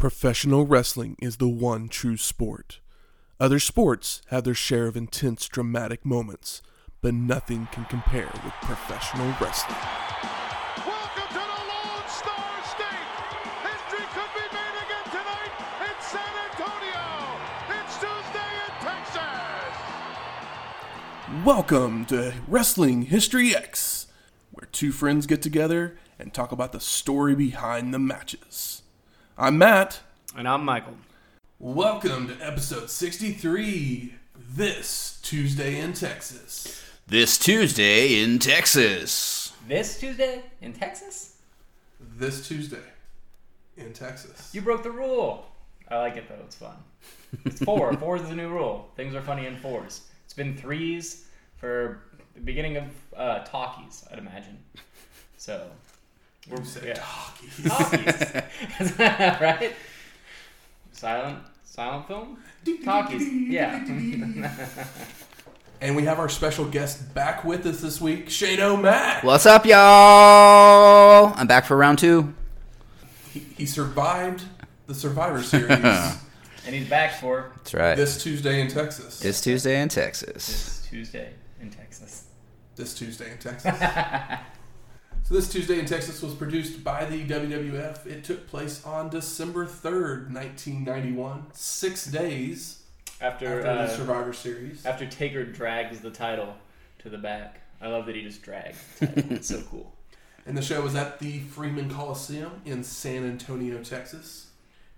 Professional wrestling is the one true sport. Other sports have their share of intense, dramatic moments, but nothing can compare with professional wrestling. Welcome to the Lone Star State. History could be made again tonight in San Antonio. It's Tuesday in Texas. Welcome to Wrestling History X, where two friends get together and talk about the story behind the matches. I'm Matt. And I'm Michael. Welcome to episode 63, this Tuesday in Texas. This Tuesday in Texas. This Tuesday in Texas? This Tuesday in Texas. You broke the rule. I like it though. It's fun. It's four. four is the new rule. Things are funny in fours. It's been threes for the beginning of uh, talkies, I'd imagine. So You said yeah. talkies. talkies, right? Silent, silent film. Talkies. Yeah. And we have our special guest back with us this week, Shane O'Mac. What's up, y'all? I'm back for round two. He, he survived the Survivor Series and he's back for That's right. This, this Tuesday in Texas. This Tuesday in Texas. this Tuesday in Texas. This Tuesday in Texas. So this Tuesday in Texas was produced by the WWF. It took place on December 3rd, 1991. Six days After, after uh, the Survivor Series. After Taker drags the title to the back. I love that he just drags. It's so cool. And the show was at the Freeman Coliseum in San Antonio, Texas.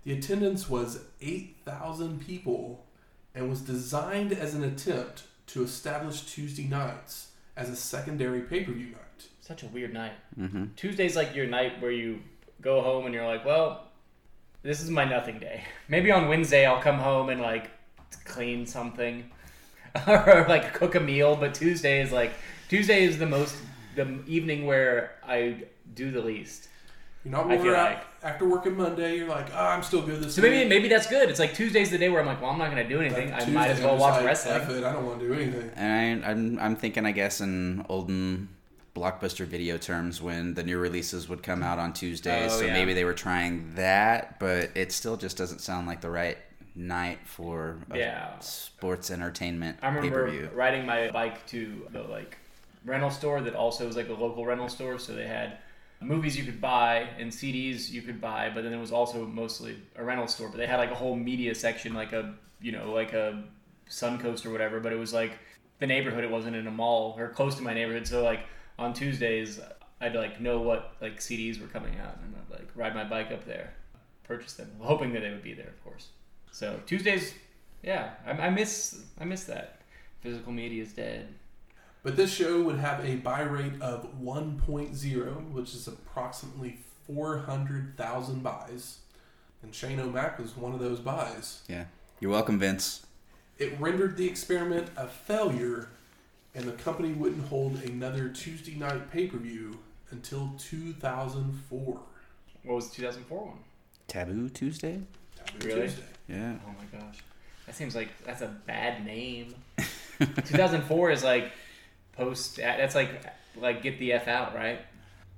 The attendance was 8,000 people and was designed as an attempt to establish Tuesday nights as a secondary pay per view night. Such a weird night. Mm-hmm. Tuesday's like your night where you go home and you're like, well, this is my nothing day. Maybe on Wednesday I'll come home and like clean something or like cook a meal, but Tuesday is like Tuesday is the most the evening where I do the least. You're not I feel like- after working Monday. You're like, oh, I'm still good this So week. maybe maybe that's good. It's like Tuesday's the day where I'm like, well, I'm not gonna do anything. I might as well watch just like, wrestling. I don't want to do anything. And I, I'm, I'm thinking, I guess, in olden blockbuster video terms, when the new releases would come out on Tuesdays. Oh, so yeah. maybe they were trying that, but it still just doesn't sound like the right night for a Yeah. sports entertainment I remember per view. riding my bike to the like rental store that also was like a local rental store. So they had movies you could buy and CDs you could buy, but then it was also mostly a rental store. But they had like a whole media section, like a you know like a Suncoast or whatever. But it was like the neighborhood. It wasn't in a mall or close to my neighborhood. So like on Tuesdays, I'd like know what like CDs were coming out, and I'd like ride my bike up there, purchase them, hoping that they would be there, of course. So Tuesdays, yeah, I, I miss I miss that. Physical media is dead. But this show would have a buy rate of 1.0, which is approximately 400,000 buys. And Shane O'Mac was one of those buys. Yeah. You're welcome, Vince. It rendered the experiment a failure, and the company wouldn't hold another Tuesday night pay per view until 2004. What was the 2004 one? Taboo Tuesday? Taboo Really? Tuesday. Yeah. Oh my gosh, that seems like that's a bad name. 2004 is like post. That's like like get the f out, right?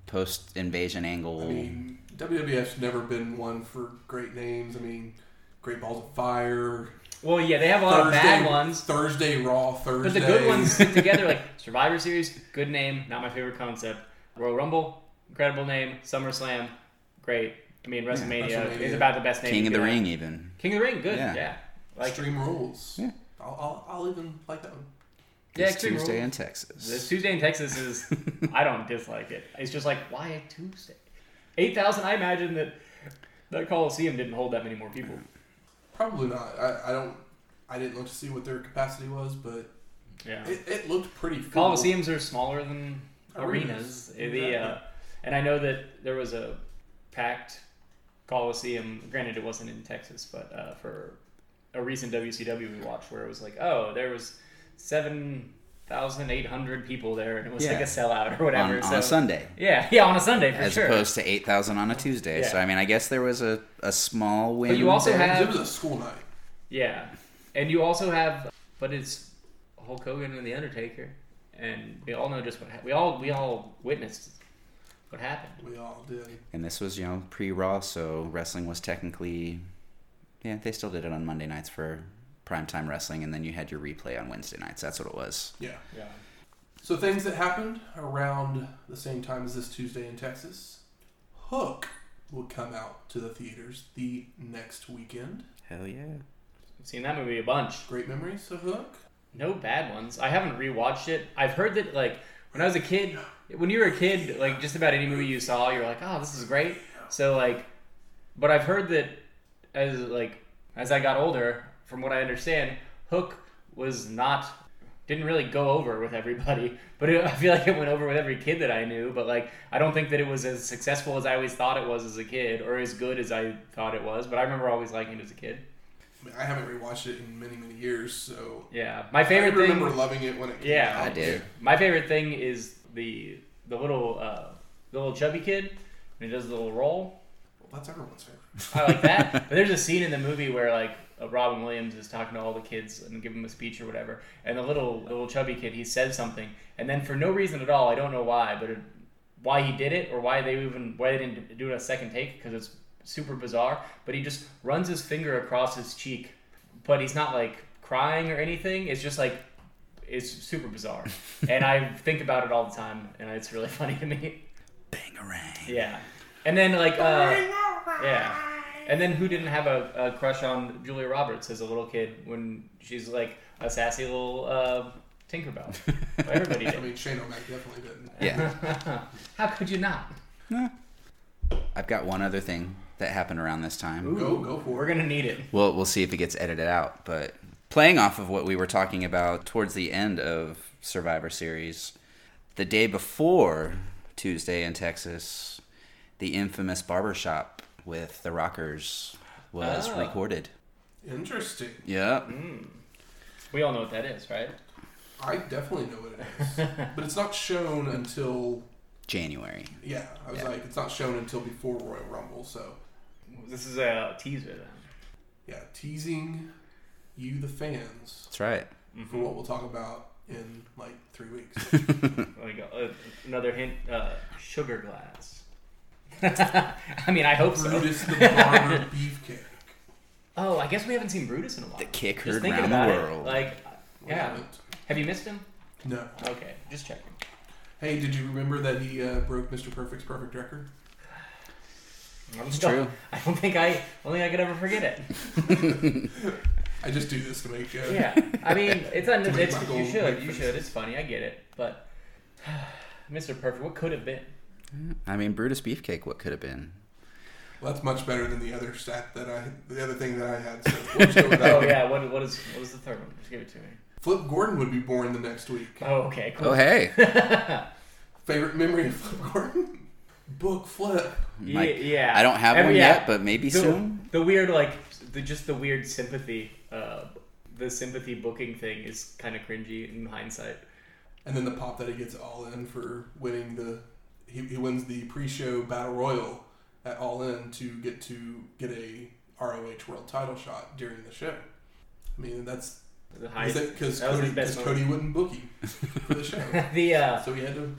Post invasion angle. I mean, WWF's never been one for great names. I mean, Great Balls of Fire, Well, yeah, they have a lot of bad ones, Thursday Raw, Thursday. but the good ones stick together. Like Survivor Series, good name, not my favorite concept. Royal Rumble, incredible name. SummerSlam, great. I mean, WrestleMania, WrestleMania. is about the best name. King of the have. Ring, even. King of the Ring, good. Yeah, Yeah. like Extreme Rules. Yeah. I'll, I'll, I'll even like that one. yeah, This Extreme Tuesday Rules. in Texas. This Tuesday in Texas is I don't dislike it. It's just like why a Tuesday? Eight thousand. I imagine that that Coliseum didn't hold that many more people. Probably not. I, I don't. I didn't look to see what their capacity was, but Yeah, it, it looked pretty. Full. Coliseums are smaller than arenas. Arenas, The uh, and I know that there was a packed Coliseum. Granted, it wasn't in Texas, but uh, for a recent WCW we watched, where it was like, oh, there was seven thousand eight hundred people there, and it was Yeah. like a sellout or whatever. on, so, on a Sunday. Yeah, yeah, on a Sunday for as sure. opposed to 8,000 on a Tuesday. So, I mean, I guess there was a, a small win. But you also there. have- It was a school night. Yeah, and you also have, but it's Hulk Hogan and the Undertaker, and we all know just what hap- we all we all witnessed what happened. We all did. And this was, you know, pre Raw, so wrestling was technically, yeah, they still did it on Monday nights for primetime wrestling, and then you had your replay on Wednesday nights. That's what it was. Yeah. Yeah. So things that happened around the same time as this Tuesday in Texas. Hook will come out to the theaters the next weekend. Hell yeah. I've seen that movie a bunch. Great memories of Hook. No bad ones. I haven't rewatched it. I've heard that like when I was a kid, when you were a kid, like just about any movie you saw, you're like, oh, this is great. So like, but I've heard that as like as I got older, from what I understand, Hook was not didn't really go over with everybody, but it, I feel like it went over with every kid that I knew. But like, I don't think that it was as successful as I always thought it was as a kid, or as good as I thought it was. But I remember always liking it as a kid. I, mean, I haven't rewatched it in many, many years, so Yeah, my favorite I remember thing. loving it when it came Yeah, out. I did. My favorite thing is the the little uh, the little chubby kid when he does the little roll. Well, that's everyone's favorite. I like that. but there's a scene in the movie where like uh, Robin Williams is talking to all the kids and giving them a speech or whatever, and the little the little chubby kid he says something, and then for no reason at all, I don't know why, but it, why he did it or why they even why they didn't do it a second take because it's super bizarre. But he just runs his finger across his cheek, but he's not like crying or anything. It's just like it's super bizarre, and I think about it all the time, and it's really funny to me. Bangarang. Yeah, and then like uh, yeah, and then who didn't have a, a crush on Julia Roberts as a little kid when she's like a sassy little uh, Tinkerbell? Everybody I did. mean, Shane O'Mac definitely didn't. Yeah. How could you not? I've got one other thing that happened around this time. Go, go for it. We're gonna need it. We'll we'll see if it gets edited out. But playing off of what we were talking about towards the end of Survivor Series, the day before Tuesday in Texas, the infamous barbershop with the Rockers was Ah. recorded. Interesting. Yep. We all know what that is, right? I definitely know what it is, but it's not shown until January. yeah. I was Yeah. like, it's not shown until before Royal Rumble. So This is a teaser then. yeah, teasing you, the fans, That's right. for what we'll talk about in like three weeks. Like uh, another hint, uh, sugar glass. I mean, I hope so. Brutus the Barber Beefcake. Oh, I guess we haven't seen Brutus in a while. The kick Just heard thinking round the about it, world. Like, We yeah. haven't. Have you missed him? No. Okay, just checking. Hey, did you remember that he uh, broke Mr. Perfect's perfect record? It's true. I don't think I, I don't think I could ever forget it. I just do this to make. Uh, Yeah, I mean, it's un- make it's my you should, you should. It's funny, I get it, but Mr. Perfect, what could have been? I mean, Brutus Beefcake. What could have been? Well, that's much better than the other stat that I, the other thing that I had. So we'll just go with that. Oh one. yeah, what what is what is the third one? Just give it to me. Flip Gordon would be born the next week. Oh okay, cool. Oh hey, Favorite memory of Flip Gordon? Book Flip. Yeah, Mike, yeah. I don't have Every- one yeah. yet, but maybe the, soon. The weird like the just the weird sympathy, uh, the sympathy booking thing is kind of cringy in hindsight. And then the pop that he gets all in for winning the he, he wins the pre-show battle royal at all in to get to get a ROH world title shot during the show. I mean that's The highest. because that was Cody, his best 'cause Cody wouldn't book him for the show, the uh, so he had to.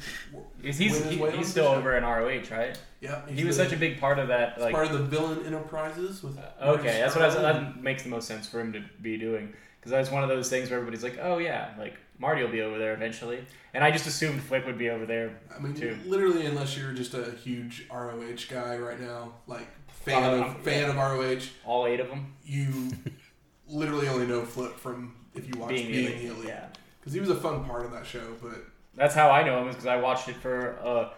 he's win he's, his he- way he's still over in ROH, right? Yeah, He was such a big part of that. Like part of the villain enterprises with. Okay, that's what I was, that makes the most sense for him to be doing because that's one of those things where everybody's like, "Oh yeah, like Marty will be over there eventually," and I just assumed Flip would be over there. I mean, too. literally, unless you're just a huge ROH guy right now, like fan Uh, of fan of ROH, All eight of them you literally only know Flip from if you watch being Being, the the elite. Elite. Yeah, Because he was a fun part of that show, but that's how I know him is because I watched it for a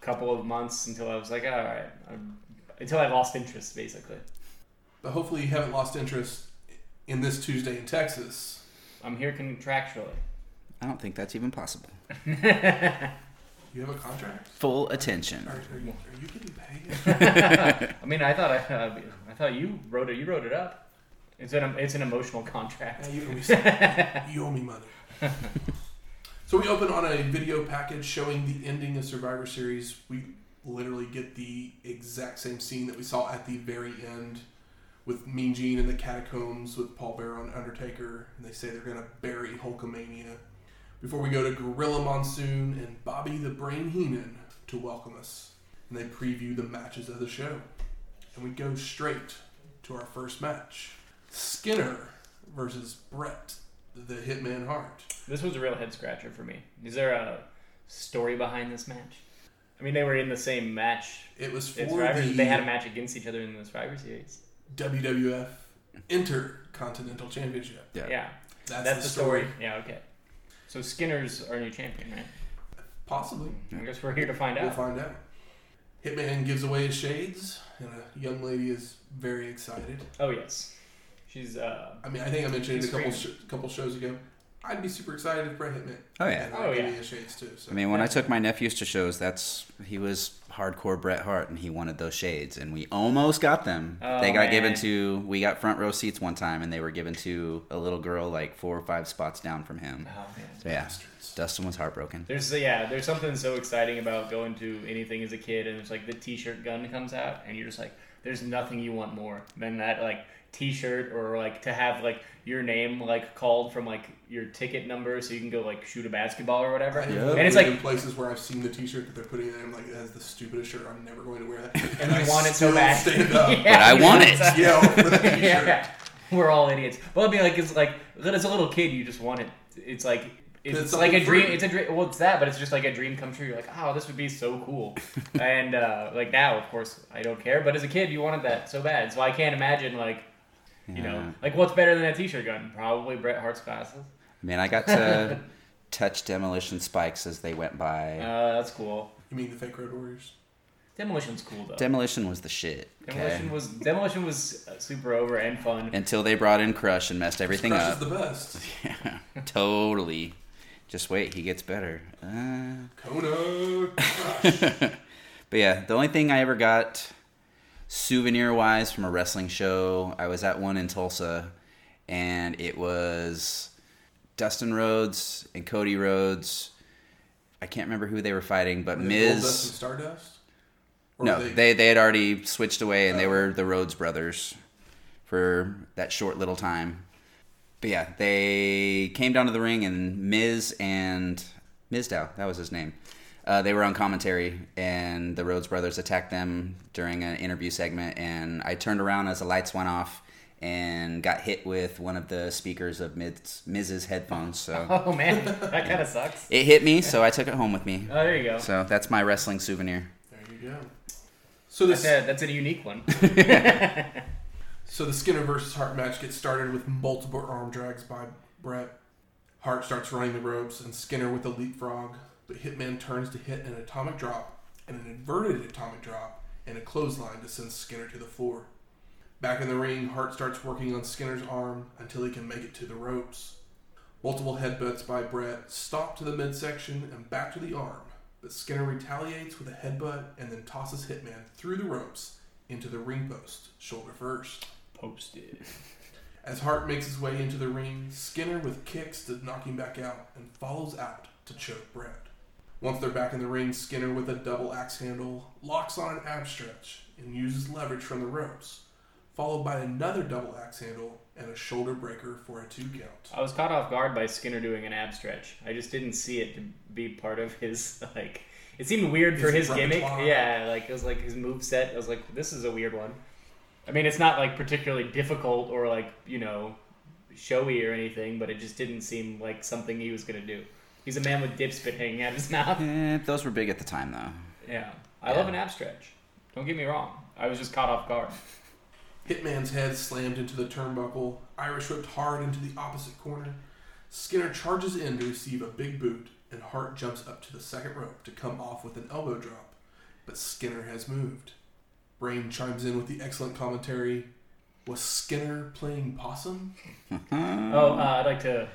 couple of months until I was like, "All right," I'm, until I lost interest, basically. but hopefully you haven't lost interest in this Tuesday in Texas. I'm here contractually. I don't think that's even possible. You have a contract? Full attention. Are, are, you, are you getting paid? I mean, I thought I, uh, I thought you wrote it. You wrote it up. It's an it's an emotional contract. Yeah, you, owe me you owe me money. so we open on a video package showing the ending of Survivor Series. We literally get the exact same scene that we saw at the very end with Mean Gene in the catacombs with Paul Bearer and Undertaker, and they say they're gonna bury Hulkamania. Before we go to Gorilla Monsoon and Bobby the Brain Heenan to welcome us. and they preview the matches of the show. And we go straight to our first match Skinner versus Bret, the Hitman Hart. This was a real head scratcher for me. Is there a story behind this match? I mean, they were in the same match. It was for the They had a match against each other in the Survivor Series. WWF Intercontinental Championship. Yeah. Yeah, That's, that's, the story. Yeah, okay. So Skinner's our new champion, right? Possibly. I guess we're here to find We'll out. find out. Hitman gives away his shades, and a young lady is very excited. Oh yes, she's uh, I mean, I think I mentioned it a couple sh- couple shows ago. I'd be super excited if Bret Hitman. Oh, yeah. And, Oh, give yeah. me his shades too. So. I mean, when I took my nephews to shows, that's he was hardcore Bret Hart, and he wanted those shades, and we almost got them. Oh, they got given to we got front row seats one time, and they were given to a little girl like four or five spots down from him. oh man. So yeah, Bastards. Dustin was heartbroken. There's uh, yeah, there's something so exciting about going to anything as a kid, and it's like the T-shirt gun comes out, and you're just like, there's nothing you want more than that like T-shirt or like to have like your name like called from like your ticket number, so you can go like shoot a basketball or whatever. I have And it's like in places where I've seen the T-shirt that they're putting in. I'm like, it has the stupidest shirt. I'm never going to wear that. And I want it so bad. Stand up. Yeah, But I want it. so- Yell for the T-shirt. yeah, we're all idiots. But I mean, like it's like as a little kid, you just want it. It's like it's, It's like a dream. free. It's a dream. Well, it's that, but it's just like a dream come true. You're like, oh, this would be so cool. and uh, like now, of course, I don't care. But as a kid, you wanted that so bad. So I can't imagine like you Yeah. know like what's better than a T-shirt gun? Probably Bret Hart's glasses. I mean, I got to touch demolition spikes as they went by. Uh, that's cool. You mean the fake Road Warriors? Demolition's cool though. Demolition was the shit. Okay? Demolition was Demolition was uh, super over and fun. Until they brought in Crush and messed everything Crush up. Crush is the best. Yeah, totally. Just wait, he gets better. Uh, Kona Crush. but yeah, the only thing I ever got souvenir wise from a wrestling show, I was at one in Tulsa, and it was Dustin Rhodes and Cody Rhodes. I can't remember who they were fighting, but Were they Goldust and Stardust. Or No, were they they had already switched away, and they Oh. were the Rhodes brothers for that short little time. But yeah, they came down to the ring, and Miz and Mizdow, that was his name. Uh, they were on commentary, and the Rhodes brothers attacked them during an interview segment. And I turned around as the lights went off and got hit with one of the speakers of Miz, Miz's headphones. So Oh man, that kind of sucks. it hit me, so I took it home with me. Oh, there you go. So that's my wrestling souvenir. There you go. So this That's a, that's a unique one. So the Skinner versus Hart match gets started with multiple arm drags by Bret. Hart starts running the ropes and Skinner with a leapfrog, but Hitman turns to hit an atomic drop and an inverted atomic drop and a clothesline to send Skinner to the floor. Back in the ring, Hart starts working on Skinner's arm until he can make it to the ropes. Multiple headbutts by Bret stop to the midsection and back to the arm, but Skinner retaliates with a headbutt and then tosses Hitman through the ropes into the ring post, shoulder first. Posted. As Hart makes his way into the ring, Skinner with kicks to knock him back out and follows out to choke Bret. Once they're back in the ring, Skinner with a double axe handle locks on an ab stretch and uses leverage from the ropes, followed by another double axe handle and a shoulder breaker for a two count. I was caught off guard by Skinner doing an ab stretch. I just didn't see it to be part of his like. It seemed weird for His his gimmick. Yeah, like it was like his move set. I was like, this is a weird one. I mean, it's not like particularly difficult or like you know showy or anything, but it just didn't seem like something he was gonna do. He's a man with dip spit hanging out of his mouth. Eh, those were big at the time, though. Yeah, I love an ab stretch. Don't get me wrong. I was just caught off guard. Hitman's head slammed into the turnbuckle, Irish whipped hard into the opposite corner. Skinner charges in to receive a big boot, and Hart jumps up to the second rope to come off with an elbow drop. But Skinner has moved. Brain chimes in with the excellent commentary. Was Skinner playing possum? Oh, uh, I'd like to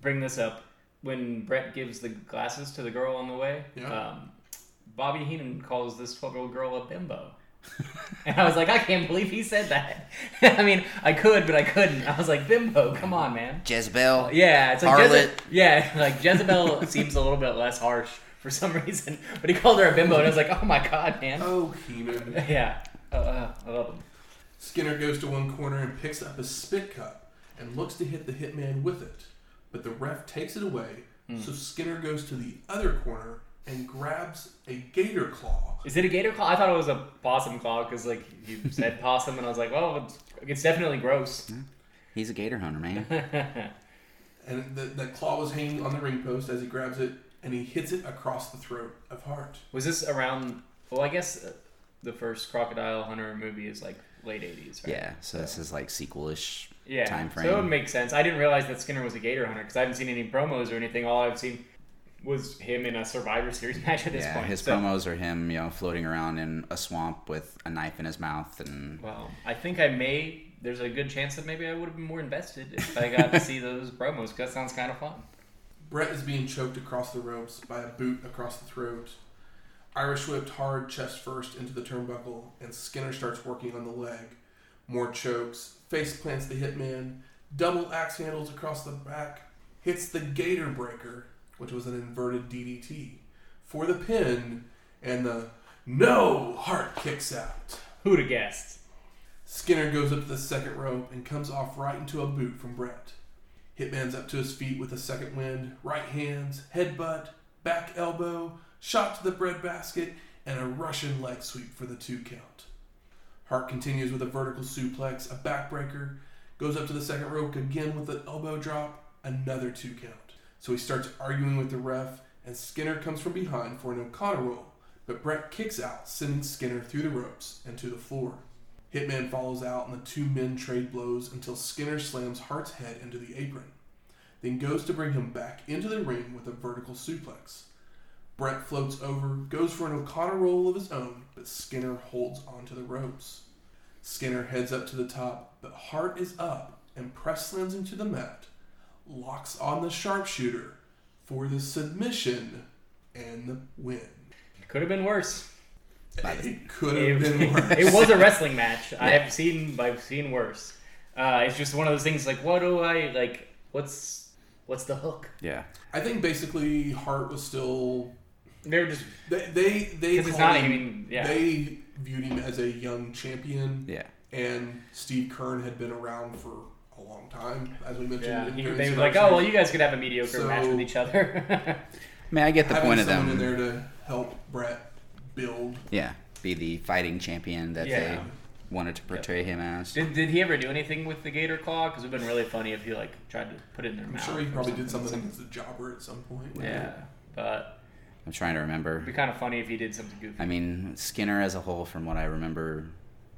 bring this up. When Bret gives the glasses to the girl on the way, Yeah. um, Bobby Heenan calls this 12 year old girl a bimbo. and I was like, I can't believe he said that. I mean, I could, but I couldn't. I was like, bimbo, come on, man. Jezebel. Yeah, it's like Harlot. Jeze- yeah, like Jezebel seems a little bit less harsh for some reason, but he called her a bimbo, and I was like, oh my god, man. Oh, Heenan. Yeah, uh, uh, I love him. Skinner goes to one corner and picks up a spit cup and looks to hit the hitman with it, but the ref takes it away, so Skinner goes to the other corner, and grabs a gator claw. Is it a gator claw? I thought it was a possum claw because like you said possum, and I was like, well, it's, it's definitely gross. He's a gator hunter, man. And the, the claw was hanging on the ring post as he grabs it, and he hits it across the throat of Hart. Was this around? Well, I guess uh, the first Crocodile Hunter movie is like late '80s, right? Yeah, so this is like sequel-ish Yeah. time So it would make sense. I didn't realize that Skinner was a gator hunter because I haven't seen any promos or anything. All I've seen was him in a Survivor Series match at this yeah, point. his So- promos are him, you know, floating around in a swamp with a knife in his mouth, and Well, I think I may. There's a good chance that maybe I would have been more invested if I got to see those promos. 'cause that sounds kind of fun. Bret is being choked across the ropes by a boot across the throat. Irish whipped hard chest first into the turnbuckle, and Skinner starts working on the leg. More chokes, face plants the hitman, double axe handles across the back, hits the gator breaker, which was an inverted DDT, for the pin, and the no Hart kicks out. Who'd have guessed? Skinner goes up to the second rope and comes off right into a boot from Bret. Hitman's up to his feet with a second wind, right hands, headbutt, back elbow, shot to the breadbasket, and a Russian leg sweep for the two count. Hart continues with a vertical suplex, a backbreaker, goes up to the second rope again with an elbow drop, another two count. So he starts arguing with the ref, and Skinner comes from behind for an O'Connor roll, but Bret kicks out, sending Skinner through the ropes and to the floor. Hitman follows out, and the two men trade blows until Skinner slams Hart's head into the apron, then goes to bring him back into the ring with a vertical suplex. Bret floats over, goes for an O'Connor roll of his own, but Skinner holds onto the ropes. Skinner heads up to the top, but Hart is up and press slams him to the mat, locks on the sharpshooter for the submission and the win. It could have been worse. It could have It, been worse. it was a wrestling match. I have seen. I've seen worse. Uh, it's just one of those things. Like, what do I like? What's what's the hook? yeah, I think basically Hart was still They're just they they they, 'Cause it's called not him- even- yeah. they viewed him as a young champion yeah. and Steve Keirn had been around for a long time as we mentioned yeah. in He, they were like, oh well, you guys could have a mediocre So- match with each other. I mean, I get the point of someone them. in there to help Bret build Yeah, be the fighting champion that Yeah. they wanted to portray him as. did, did he ever do anything with the gator claw? Because it would have been really funny if he like tried to put it in their mouth. I'm sure he or probably did something. something a jobber at some point Yeah, but I'm trying to remember. it'd be kind of funny if he did something goofy. I mean, Skinner as a whole, from what I remember,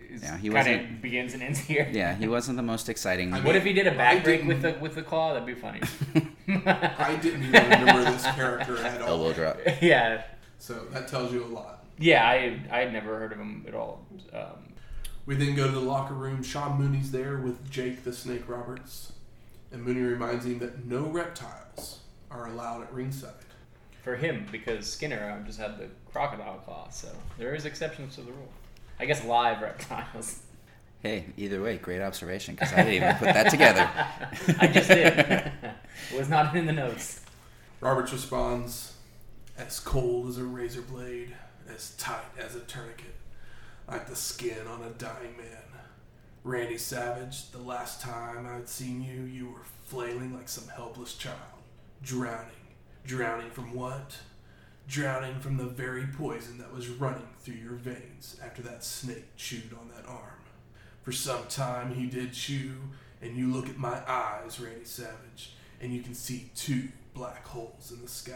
It's yeah, he kind wasn't- of begins and ends here. yeah, he wasn't the most exciting. I What if he did a I back break with the didn't- with the claw? That'd be funny. I didn't even remember this character at all elbow drop. yeah, so that tells you a lot yeah. I I had never heard of him at all. Um, we then go to the locker room Sean Mooney's there with Jake the Snake Roberts and Mooney reminds him that no reptiles are allowed at ringside for him, because Skinner just had the crocodile claw, so there is exceptions to the rule. I guess live reptiles. Hey, either way, great observation because I didn't even put that together. I just did. Was not in the notes. Roberts responds, as cold as a razor blade, as tight as a tourniquet, like the skin on a dying man. Randy Savage, the last time I'd seen you, you were flailing like some helpless child, drowning. Drowning from what? Drowning from the very poison that was running through your veins after that snake chewed on that arm. For some time he did chew, and you look at my eyes, Randy Savage, and you can see two black holes in the sky.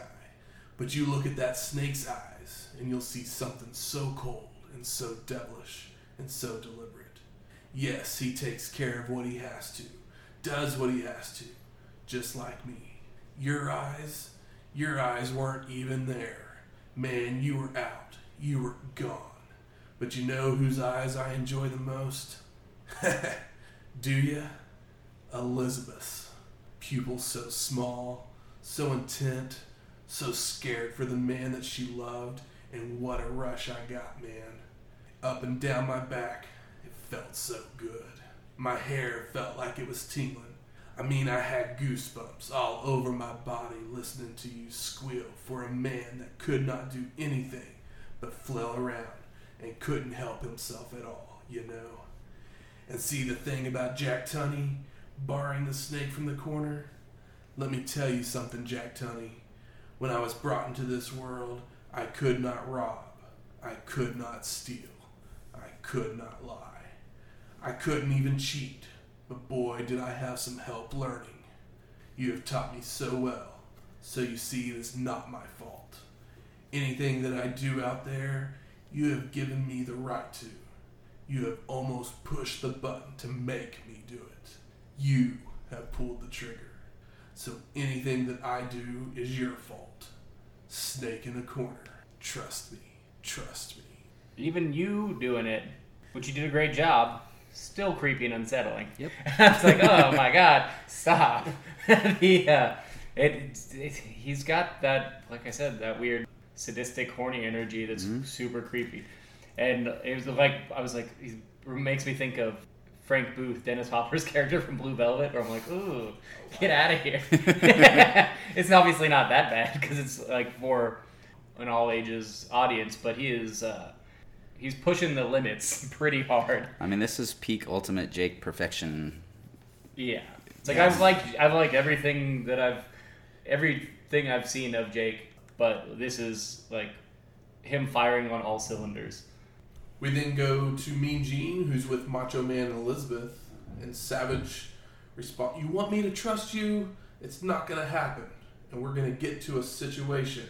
But you look at that snake's eyes, and you'll see something so cold and so devilish and so deliberate. Yes, he takes care of what he has to, does what he has to, just like me. Your eyes, your eyes weren't even there. Man, you were out. You were gone. But you know whose eyes I enjoy the most? Do ya? Elizabeth's. Pupils so small, so intent, so scared for the man that she loved, and what a rush I got, man. Up and down my back, it felt so good. My hair felt like it was tingling. I mean, I had goosebumps all over my body listening to you squeal for a man that could not do anything but flail around and couldn't help himself at all, you know. And see the thing about Jack Tunney barring the snake from the corner? Let me tell you something, Jack Tunney. When I was brought into this world, I could not rob. I could not steal. I could not lie. I couldn't even cheat. But boy, did I have some help learning. You have taught me so well. So you see, it is not my fault. Anything that I do out there, you have given me the right to. You have almost pushed the button to make me do it. You have pulled the trigger. So anything that I do is your fault. Snake in the corner. Trust me. Trust me. Even you doing it, which you did a great job, still creepy and unsettling. Yep. it's like, oh my god, stop. the, uh, it, it, he's got that, like I said, that weird sadistic, horny energy that's super creepy. And it was like, I was like, he makes me think of Frank Booth, Dennis Hopper's character from Blue Velvet, where I'm like, ooh, get out of here. it's obviously not that bad because it's like for an all ages audience, but he is, uh, he's pushing the limits pretty hard. I mean, this is peak ultimate Jake perfection. Yeah. It's like Yeah. I've liked I've liked everything that I've everything I've seen of Jake, but this is like him firing on all cylinders. We then go to Mean Gene, who's with Macho Man Elizabeth, and Savage respond, "You want me to trust you? It's not gonna happen, and we're gonna get to a situation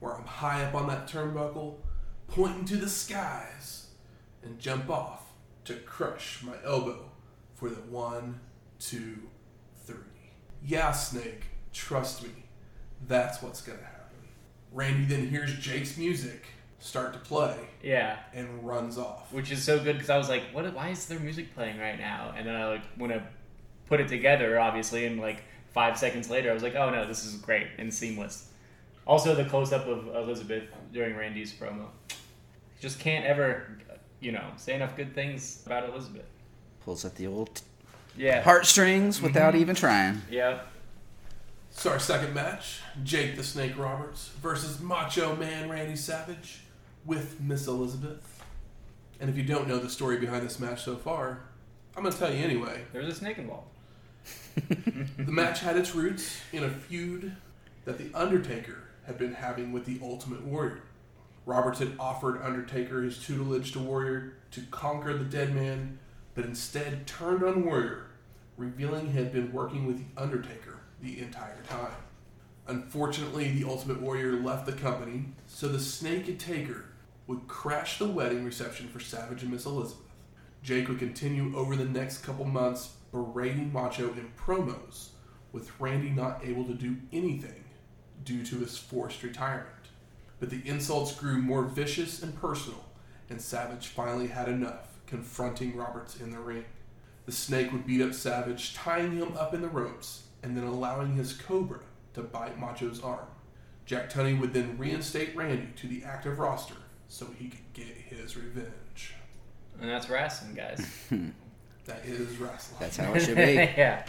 where I'm high up on that turnbuckle, pointing to the skies, and jump off to crush my elbow for the one, two, three. Yeah, Snake, trust me, that's what's gonna happen." Randy then hears Jake's music start to play Yeah. and runs off. Which is so good because I was like, what why is there music playing right now? And then I like when I put it together, obviously, and like five seconds later I was like, oh no, this is great and seamless. Also the close up of Elizabeth during Randy's promo. Just can't ever you know, say enough good things about Elizabeth. Pulls at the old Yeah. heartstrings without mm-hmm. even trying. Yeah. So our second match, Jake the Snake Roberts versus Macho Man Randy Savage with Miss Elizabeth. And if you don't know the story behind this match so far, I'm going to tell you anyway. There's a snake involved. The match had its roots in a feud that The Undertaker had been having with the Ultimate Warrior. Roberts had offered Undertaker his tutelage to Warrior to conquer the dead man, but instead turned on Warrior, revealing he had been working with The Undertaker the entire time. Unfortunately, the Ultimate Warrior left the company, so the Snake and Taker would crash the wedding reception for Savage and Miss Elizabeth. Jake would continue over the next couple months berating Macho in promos, with Randy not able to do anything due to his forced retirement. But the insults grew more vicious and personal, and Savage finally had enough, confronting Roberts in the ring. The snake would beat up Savage, tying him up in the ropes, and then allowing his cobra to bite Macho's arm. Jack Tunney would then reinstate Randy to the active roster so he could get his revenge. And that's wrestling, guys. That is wrestling. That's how it should be. yeah.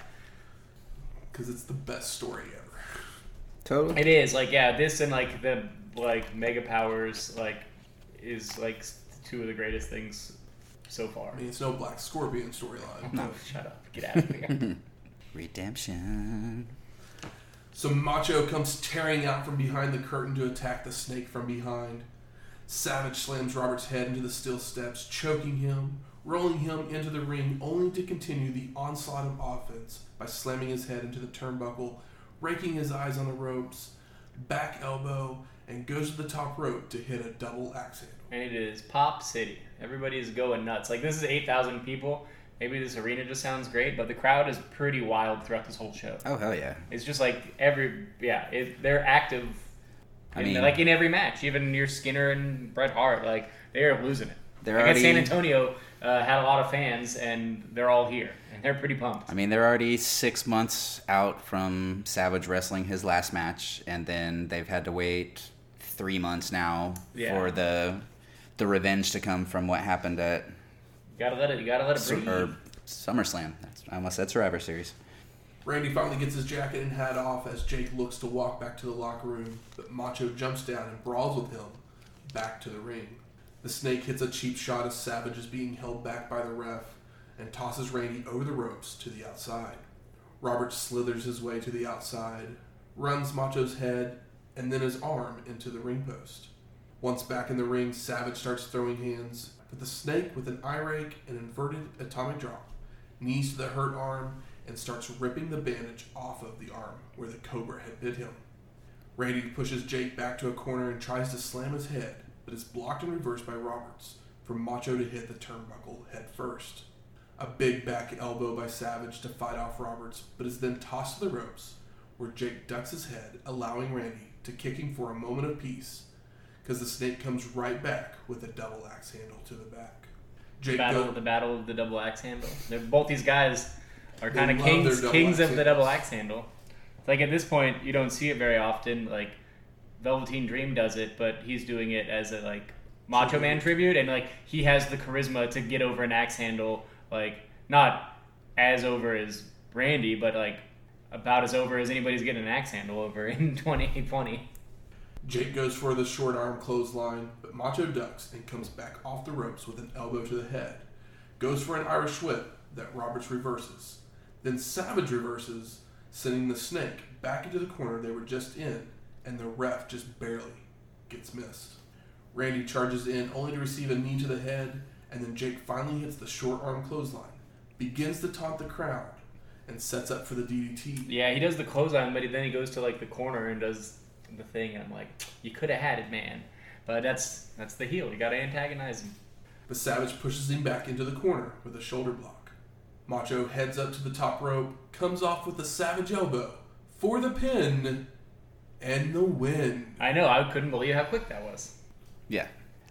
Because it's the best story ever. Totally. It is like yeah, this and like the like mega powers like is like two of the greatest things so far. I mean, it's no Black Scorpion storyline. No, shut up. Get out of here. Redemption. So Macho comes tearing out from behind the curtain to attack the snake from behind. Savage slams Robert's head into the steel steps, choking him, rolling him into the ring, only to continue the onslaught of offense by slamming his head into the turnbuckle, raking his eyes on the ropes, back elbow, and goes to the top rope to hit a double axe handle. and it is Pop City. Everybody is going nuts. Like this is eight thousand people. Maybe this arena just sounds great, but the crowd is pretty wild throughout this whole show. Oh hell yeah. It's just like every yeah, it, they're active. I in- mean- like in every match, even your Skinner and Bret Hart, like they are losing it. They're I guess San Antonio uh, had a lot of fans, and they're all here, and they're pretty pumped. I mean, they're already six months out from Savage wrestling his last match, and then they've had to wait three months now Yeah. for the the revenge to come from what happened at You gotta let it. You gotta let it Su- breathe. or SummerSlam. That's, I almost said Survivor Series. Randy finally gets his jacket and hat off as Jake looks to walk back to the locker room, but Macho jumps down and brawls with him back to the ring. The snake hits a cheap shot as Savage is being held back by the ref and tosses Randy over the ropes to the outside. Robert slithers his way to the outside, runs Macho's head and then his arm into the ring post. Once back in the ring, Savage starts throwing hands, but the snake, with an eye rake and inverted atomic drop, knees to the hurt arm and starts ripping the bandage off of the arm where the cobra had bit him. Randy pushes Jake back to a corner and tries to slam his head, but is blocked in reverse by Roberts for Macho to hit the turnbuckle head first. A big back elbow by Savage to fight off Roberts, but is then tossed to the ropes, where Jake ducks his head, allowing Randy to kick him for a moment of peace, because the snake comes right back with a double axe handle to the back. Jake battle go- of the battle of the double axe handle. They're, both these guys are kind of kings kings of the double axe handle. Like at this point, you don't see it very often. Like Velveteen Dream does it, but he's doing it as a like Macho Man tribute, and like he has the charisma to get over an axe handle. Like not as over as Randy, but like about as over as anybody's getting an axe handle over in 2020. Jake goes for the short arm clothesline, but Macho ducks and comes back off the ropes with an elbow to the head. Goes for an Irish whip that Roberts reverses. Then Savage reverses, sending the snake back into the corner they were just in, and the ref just barely gets missed. Randy charges in only to receive a knee to the head, and then Jake finally hits the short arm clothesline, begins to taunt the crowd, and sets up for the DDT. Yeah, he does the clothesline, but then he goes to like the corner and does the thing, and I'm like, you could have had it, man. But that's that's the heel. You got to antagonize him. but Savage pushes him back into the corner with a shoulder block. Macho heads up to the top rope, comes off with a Savage elbow for the pin, and the win. I know. I couldn't believe how quick that was. Yeah.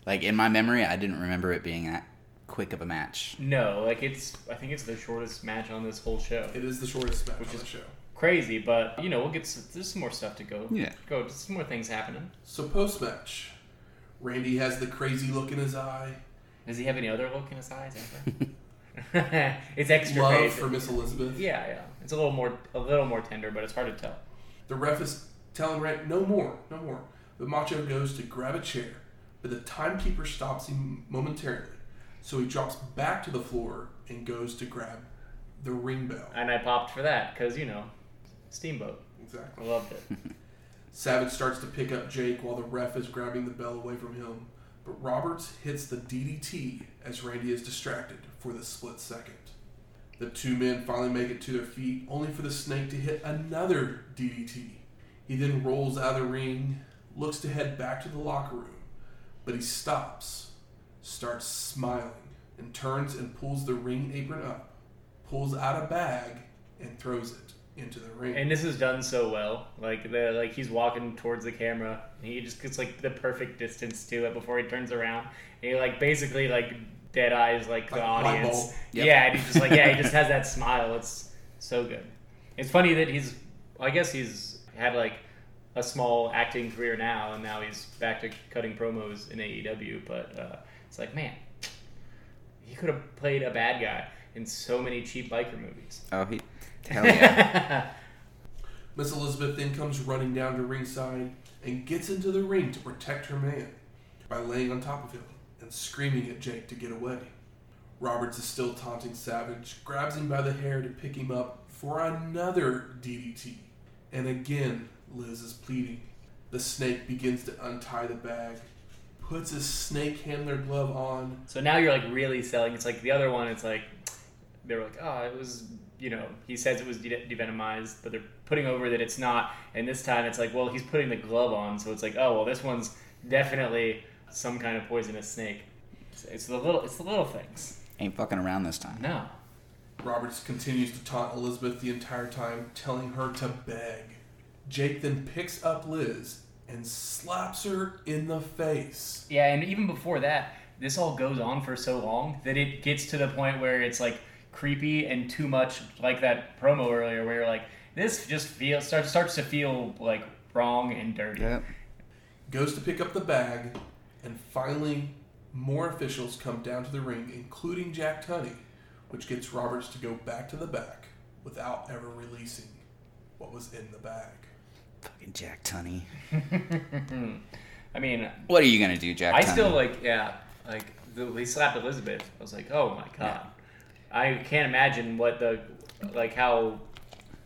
Like in my memory, I didn't remember it being that quick of a match. No, like it's. I think it's the shortest match on this whole show. It is the shortest match Which on is- the show. Crazy, but you know we'll get. s- There's some more stuff to go. Yeah. Go. There's some more things happening. So post match, Randy has the crazy look in his eye, Does he have any other look in his eyes? it's extra love crazy. for Miss Elizabeth. Yeah, yeah. It's a little more, a little more tender, but it's hard to tell. The ref is telling Randy, no more, no more. But Macho goes to grab a chair, but the timekeeper stops him momentarily. So he drops back to the floor and goes to grab the ring bell. And I popped for that because you know, Steamboat. Exactly. I loved it. Savage starts to pick up Jake while the ref is grabbing the bell away from him, but Roberts hits the DDT as Randy is distracted for the split second. The two men finally make it to their feet, only for the snake to hit another DDT. He then rolls out of the ring, looks to head back to the locker room, but he stops, starts smiling, and turns and pulls the ring apron up, pulls out a bag, and throws it into the ring. And this is done so well. Like the like he's walking towards the camera, and he just gets like the perfect distance to it before he turns around. And he like basically like dead eyes like the Like audience. Yep. Yeah, and he's just like yeah, he just has that smile. It's so good. It's funny that he's I guess he's had like a small acting career now, and now he's back to cutting promos in AEW. But uh, it's like man, he could have played a bad guy in so many cheap biker movies. Oh, he. Hell yeah. Miss Elizabeth then comes running down to ringside and gets into the ring to protect her man by laying on top of him and screaming at Jake to get away. Roberts is still taunting Savage, grabs him by the hair to pick him up for another DDT. And again, Liz is pleading. The snake begins to untie the bag, puts a snake handler glove on, So now you're like really selling. It's like the other one. It's like they were like, oh, it was. You know, he says it was de- devenomized, but they're putting over that it's not. And this time it's like, well, he's putting the glove on, so it's like, oh, well, this one's definitely some kind of poisonous snake. It's, it's the little, it's the little things. Ain't fucking around this time. No, Roberts continues to taunt Elizabeth the entire time, telling her to beg. Jake then picks up Liz and slaps her in the face. yeah, and even before that, this all goes on for so long that it gets to the point where it's like creepy and too much like that promo earlier, where you're like, this just feels starts starts to feel like wrong and dirty. Yep. Goes to pick up the bag, and finally, more officials come down to the ring, including Jack Tunney, which gets Roberts to go back to the back without ever releasing what was in the bag. Fucking Jack Tunney. I mean, What are you gonna do, Jack? I Tunney? still like, yeah, like the, he slapped Elizabeth. I was like, oh my god, I can't imagine what the like how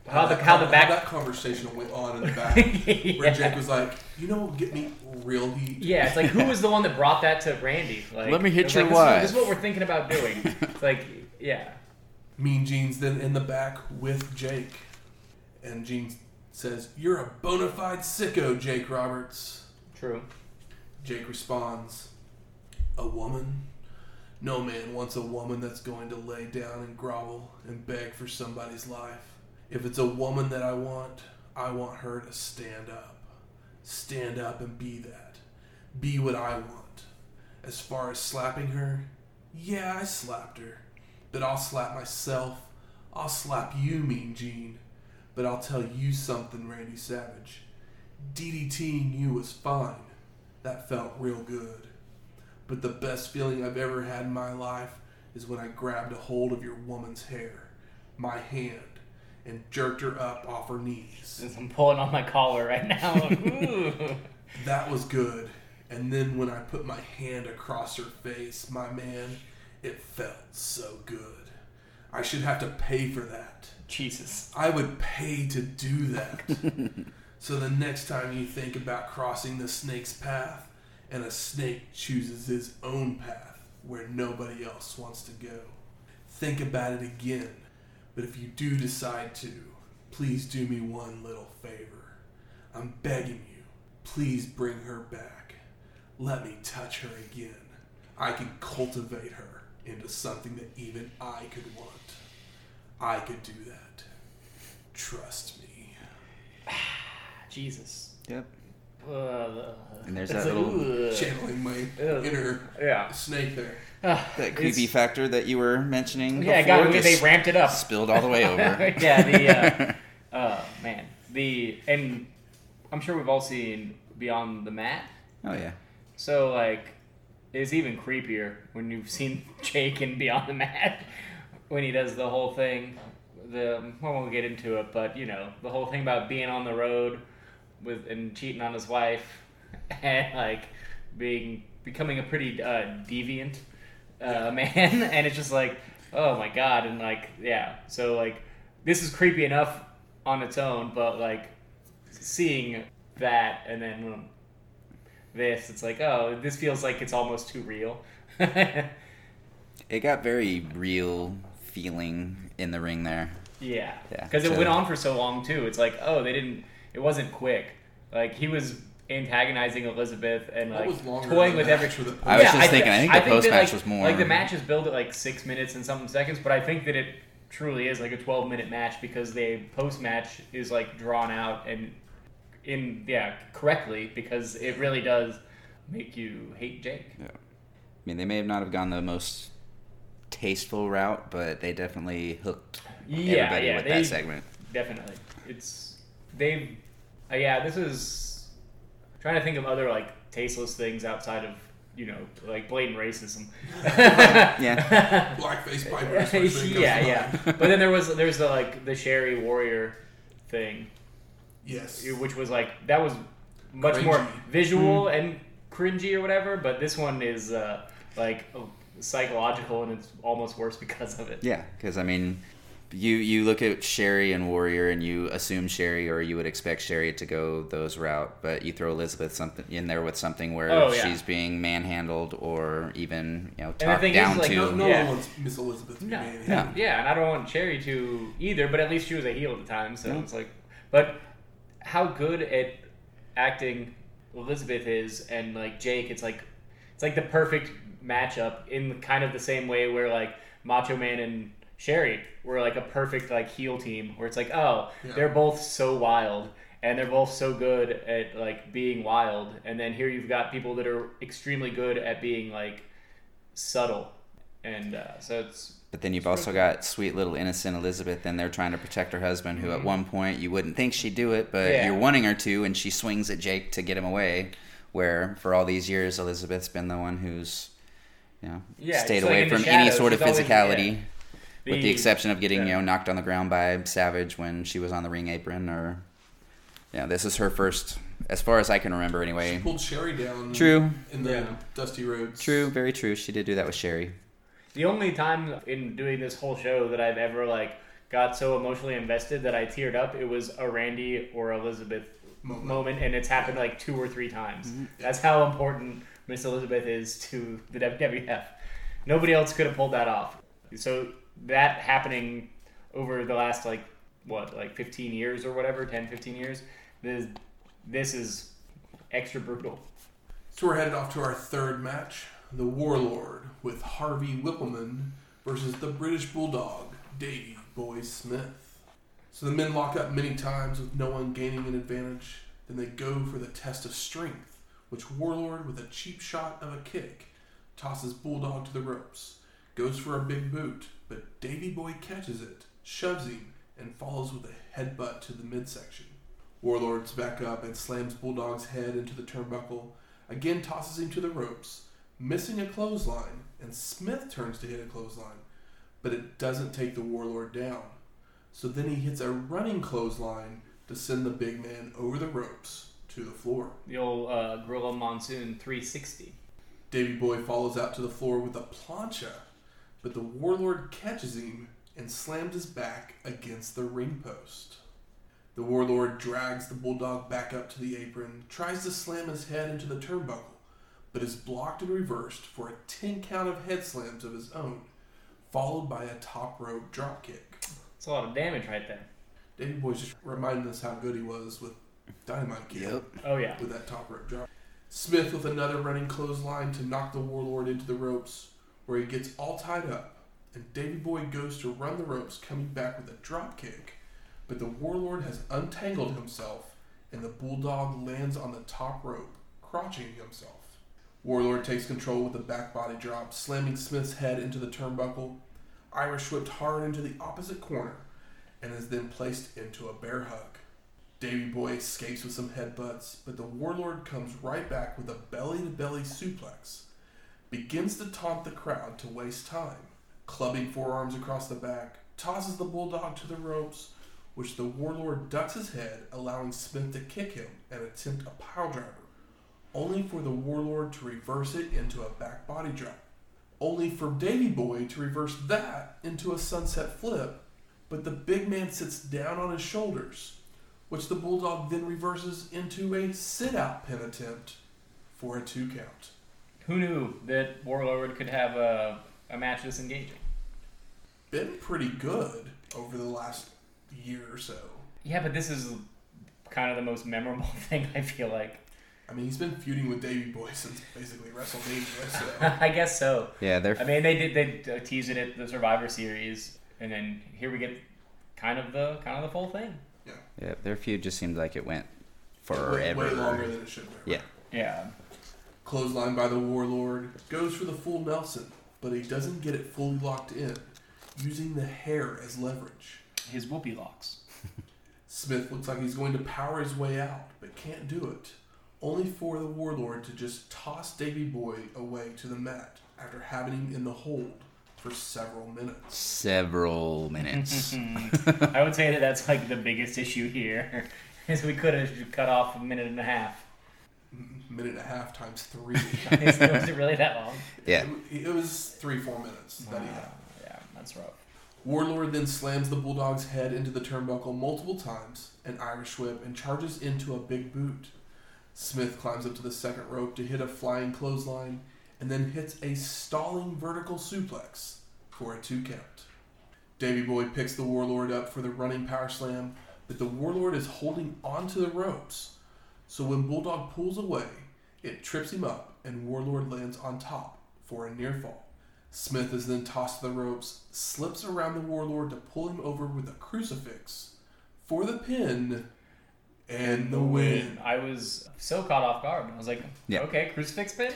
how the that how the con- back that conversation went on in the back, Yeah. where Jake was like, "You know, what would get me real heat." Yeah, it's like who was the one that brought that to Randy? Like, Let me hit it's your like, this is- wife. This is what we're thinking about doing. It's like, yeah, Mean Gene's then in the back with Jake, and Gene says, "You're a bona fide sicko, Jake Roberts." true. Jake responds, A woman? No man wants a woman that's going to lay down and grovel and beg for somebody's life. If it's a woman that I want, I want her to stand up. Stand up and be that. Be what I want. As far as slapping her, yeah, I slapped her. But I'll slap myself. I'll slap you, Mean Gene. But I'll tell you something, Randy Savage. DDTing you was fine. That felt real good. But the best feeling I've ever had in my life is when I grabbed a hold of your woman's hair, my hand, and jerked her up off her knees. Since I'm pulling on my collar right now. That was good. And then when I put my hand across her face, my man, it felt so good. I should have to pay for that. Jesus. I would pay to do that. so the next time you think about crossing the snake's path, and a snake chooses his own path where nobody else wants to go, think about it again. But if you do decide to, please do me one little favor. I'm begging you, please bring her back. Let me touch her again. I can cultivate her into something that even I could want. I could do that. Trust me. Jesus. Yep. Uh, And there's it's that like, little- ugh. Channeling my Ugh. inner Yeah. snake there. Ah, That creepy it's- factor that you were mentioning Yeah, before God, they ramped it up. spilled all the way over. yeah, the uh, uh, man, the and I'm sure we've all seen Beyond the Mat. oh yeah. So like, it's even creepier when you've seen Jake in Beyond the Mat when he does the whole thing. The I won't get into it, but you know the whole thing about being on the road with and cheating on his wife and like being becoming a pretty uh, deviant uh, man, and it's just like oh my god, and like yeah, so like this is creepy enough on its own, but like seeing that and then this, it's like, oh, this feels like it's almost too real. It got very real feeling in the ring there. yeah, Yeah, because it so- went on for so long too. It's like, oh, they didn't. It wasn't quick. Like he was antagonizing Elizabeth and What like toying with every. match or the I was Yeah, just thi- thinking, I think the that, post-match like, was more- Like the match is billed at like six minutes and something seconds, but I think that it truly is like a twelve minute match because the post match is like drawn out and in yeah correctly because it really does make you hate Jake. Yeah, I mean, they may have not have gone the most tasteful route, but they definitely hooked Yeah, everybody yeah, with they- that segment. Definitely. It's they've uh, yeah, this is trying to think of other like tasteless things outside of, you know, like blatant racism. Yeah. Blackface Piper. is the first thing that yeah, yeah. But then there was there's the like the Sherry Warrior thing, Yes. which was like that was much Cringy. more visual and cringy or whatever, but this one is uh, like psychological and it's almost worse because of it. Yeah, because I mean, you you look at Sherry and Warrior, and you assume Sherry, or you would expect Sherry to go those route, but you throw Elizabeth something in there with something where Oh, yeah. she's being manhandled or even you know talked thing is, down like, to. No, no Yeah. one wants Miss Elizabeth to be No. manhandled. Yeah. Yeah, and I don't want Sherry to either, but at least she was a heel at the time, so Yeah. it's like. But how good at acting Elizabeth is, and like Jake, it's like it's like the perfect matchup in kind of the same way where like Macho Man and Sherry were like a perfect like heel team, where it's like oh Yeah. they're both so wild. And they're both so good at like being wild, and then here you've got people that are extremely good at being like subtle, and uh, so it's But then you've also got sweet little innocent Elizabeth, and they're trying to protect her husband, who at one point you wouldn't think she'd do it, but Mm-hmm. Yeah. you're wanting her to, and she swings at Jake to get him away. Where for all these years, Elizabeth's been the one who's, you know, Yeah, stayed just like away in from any sort of she's always- physicality, yeah. with the exception of getting yeah. you know knocked on the ground by Savage when she was on the ring apron, or yeah, this is her first, as far as I can remember, She anyway. pulled Sherry down. True, In the Yeah. dusty roads. true, very true. She did do that with Sherry. The only time in doing this whole show that I've ever like got so emotionally invested that I teared up. It was a Randy or Elizabeth Moment. moment, and it's happened like two or three times. Mm-hmm. That's how important Miss Elizabeth is to the WWF. Nobody else could have pulled that off. So that happening over the last like what like 15 years or whatever 10 15 years this this is extra brutal So we're headed off to our third match the Warlord with Harvey Whippleman versus the British Bulldog, Davey Boy Smith. So the men lock up many times with no one gaining an advantage. Then they go for the test of strength, which Warlord, with a cheap shot of a kick, tosses Bulldog to the ropes. Goes for a big boot, but Davy Boy catches it, shoves him, and follows with a headbutt to the midsection. Warlord's back up and slams Bulldog's head into the turnbuckle, again tosses him to the ropes, missing a clothesline, and Smith turns to hit a clothesline, but it doesn't take the Warlord down. So then he hits a running clothesline to send the big man over the ropes to the floor. the old uh, gorilla monsoon 360 Davy Boy follows out to the floor with a plancha, but the Warlord catches him and slams his back against the ring post. The Warlord drags the Bulldog back up to the apron, tries to slam his head into the turnbuckle, but is blocked and reversed for a 10 count of head slams of his own, followed by a top rope dropkick. it's a lot of damage right there Davy Boy's just reminding us how good he was with Dynamite Kid oh yeah with that top rope drop. Smith with another running clothesline to knock the Warlord into the ropes, where he gets all tied up, and Davy Boy goes to run the ropes, coming back with a drop kick, but the Warlord has untangled himself, and the Bulldog lands on the top rope, crotching himself. Warlord takes control with a back body drop, slamming Smith's head into the turnbuckle. Irish whipped hard into the opposite corner, and is then placed into a bear hug. Davy Boy escapes with some headbutts, but the Warlord comes right back with a belly to belly suplex. Begins to taunt the crowd to waste time, clubbing forearms across the back, tosses the Bulldog to the ropes, which the Warlord ducks his head, allowing Smith to kick him and attempt a pile driver, only for the Warlord to reverse it into a back body drop. Only for Davy Boy to reverse that into a sunset flip, but the big man sits down on his shoulders which the Bulldog then reverses into a sit out pin attempt for a two count. who knew that warlord could have a, a match this engaging Been pretty good over the last year or so. yeah but this is kind of the most memorable thing i feel like I mean, he's been feuding with Davey Boy since basically WrestleMania, so. i guess so Yeah, they're I mean, they did they uh, teased it at the Survivor Series, and then here we get kind of the kind of the full thing. yeah Yeah, their feud just seemed like it went way, forever. way longer than it should have. Yeah. Yeah, Clothesline by the Warlord goes for the full Nelson, but he doesn't get it fully locked in, using the hair as leverage. his whoopee locks. Smith looks like he's going to power his way out, but can't do it. Only for the Warlord to just toss Davy Boy away to the mat after having him in the hold for several minutes. Several minutes. I would say that that's like the biggest issue here, is we could have cut off a minute and a half. Minute and a half times three. It- was it really that long? yeah. It it was three, four minutes that he had. Yeah, that's rough. Warlord then slams the Bulldog's head into the turnbuckle multiple times, an Irish whip, and charges into a big boot. Smith climbs up to the second rope to hit a flying clothesline, and then hits a stalling vertical suplex for a two count. Davy Boy picks the Warlord up for the running power slam, but the Warlord is holding onto the ropes. So when Bulldog pulls away, it trips him up, and Warlord lands on top for a near fall. Smith is then tossed to the ropes, slips around the warlord to pull him over with a crucifix for the pin and the win. I was so caught off guard. I was like, Yeah. okay, crucifix pin.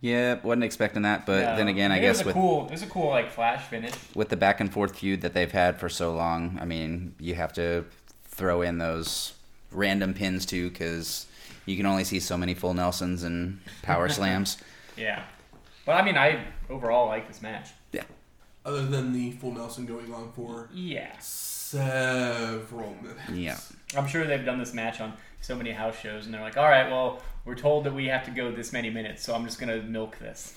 Yeah, wasn't expecting that, but No. then again, I Maybe it was guess a with cool, it was a cool like flash finish. with the back and forth feud that they've had for so long, I mean, you have to throw in those random pins too, because you can only see so many full Nelsons and power slams. Yeah, but I mean, I overall like this match. Yeah. Other than the full Nelson going on for Yeah, several minutes. Yeah, I'm sure they've done this match on so many house shows, and they're like, all right, well, we're told that we have to go this many minutes, so I'm just gonna milk this.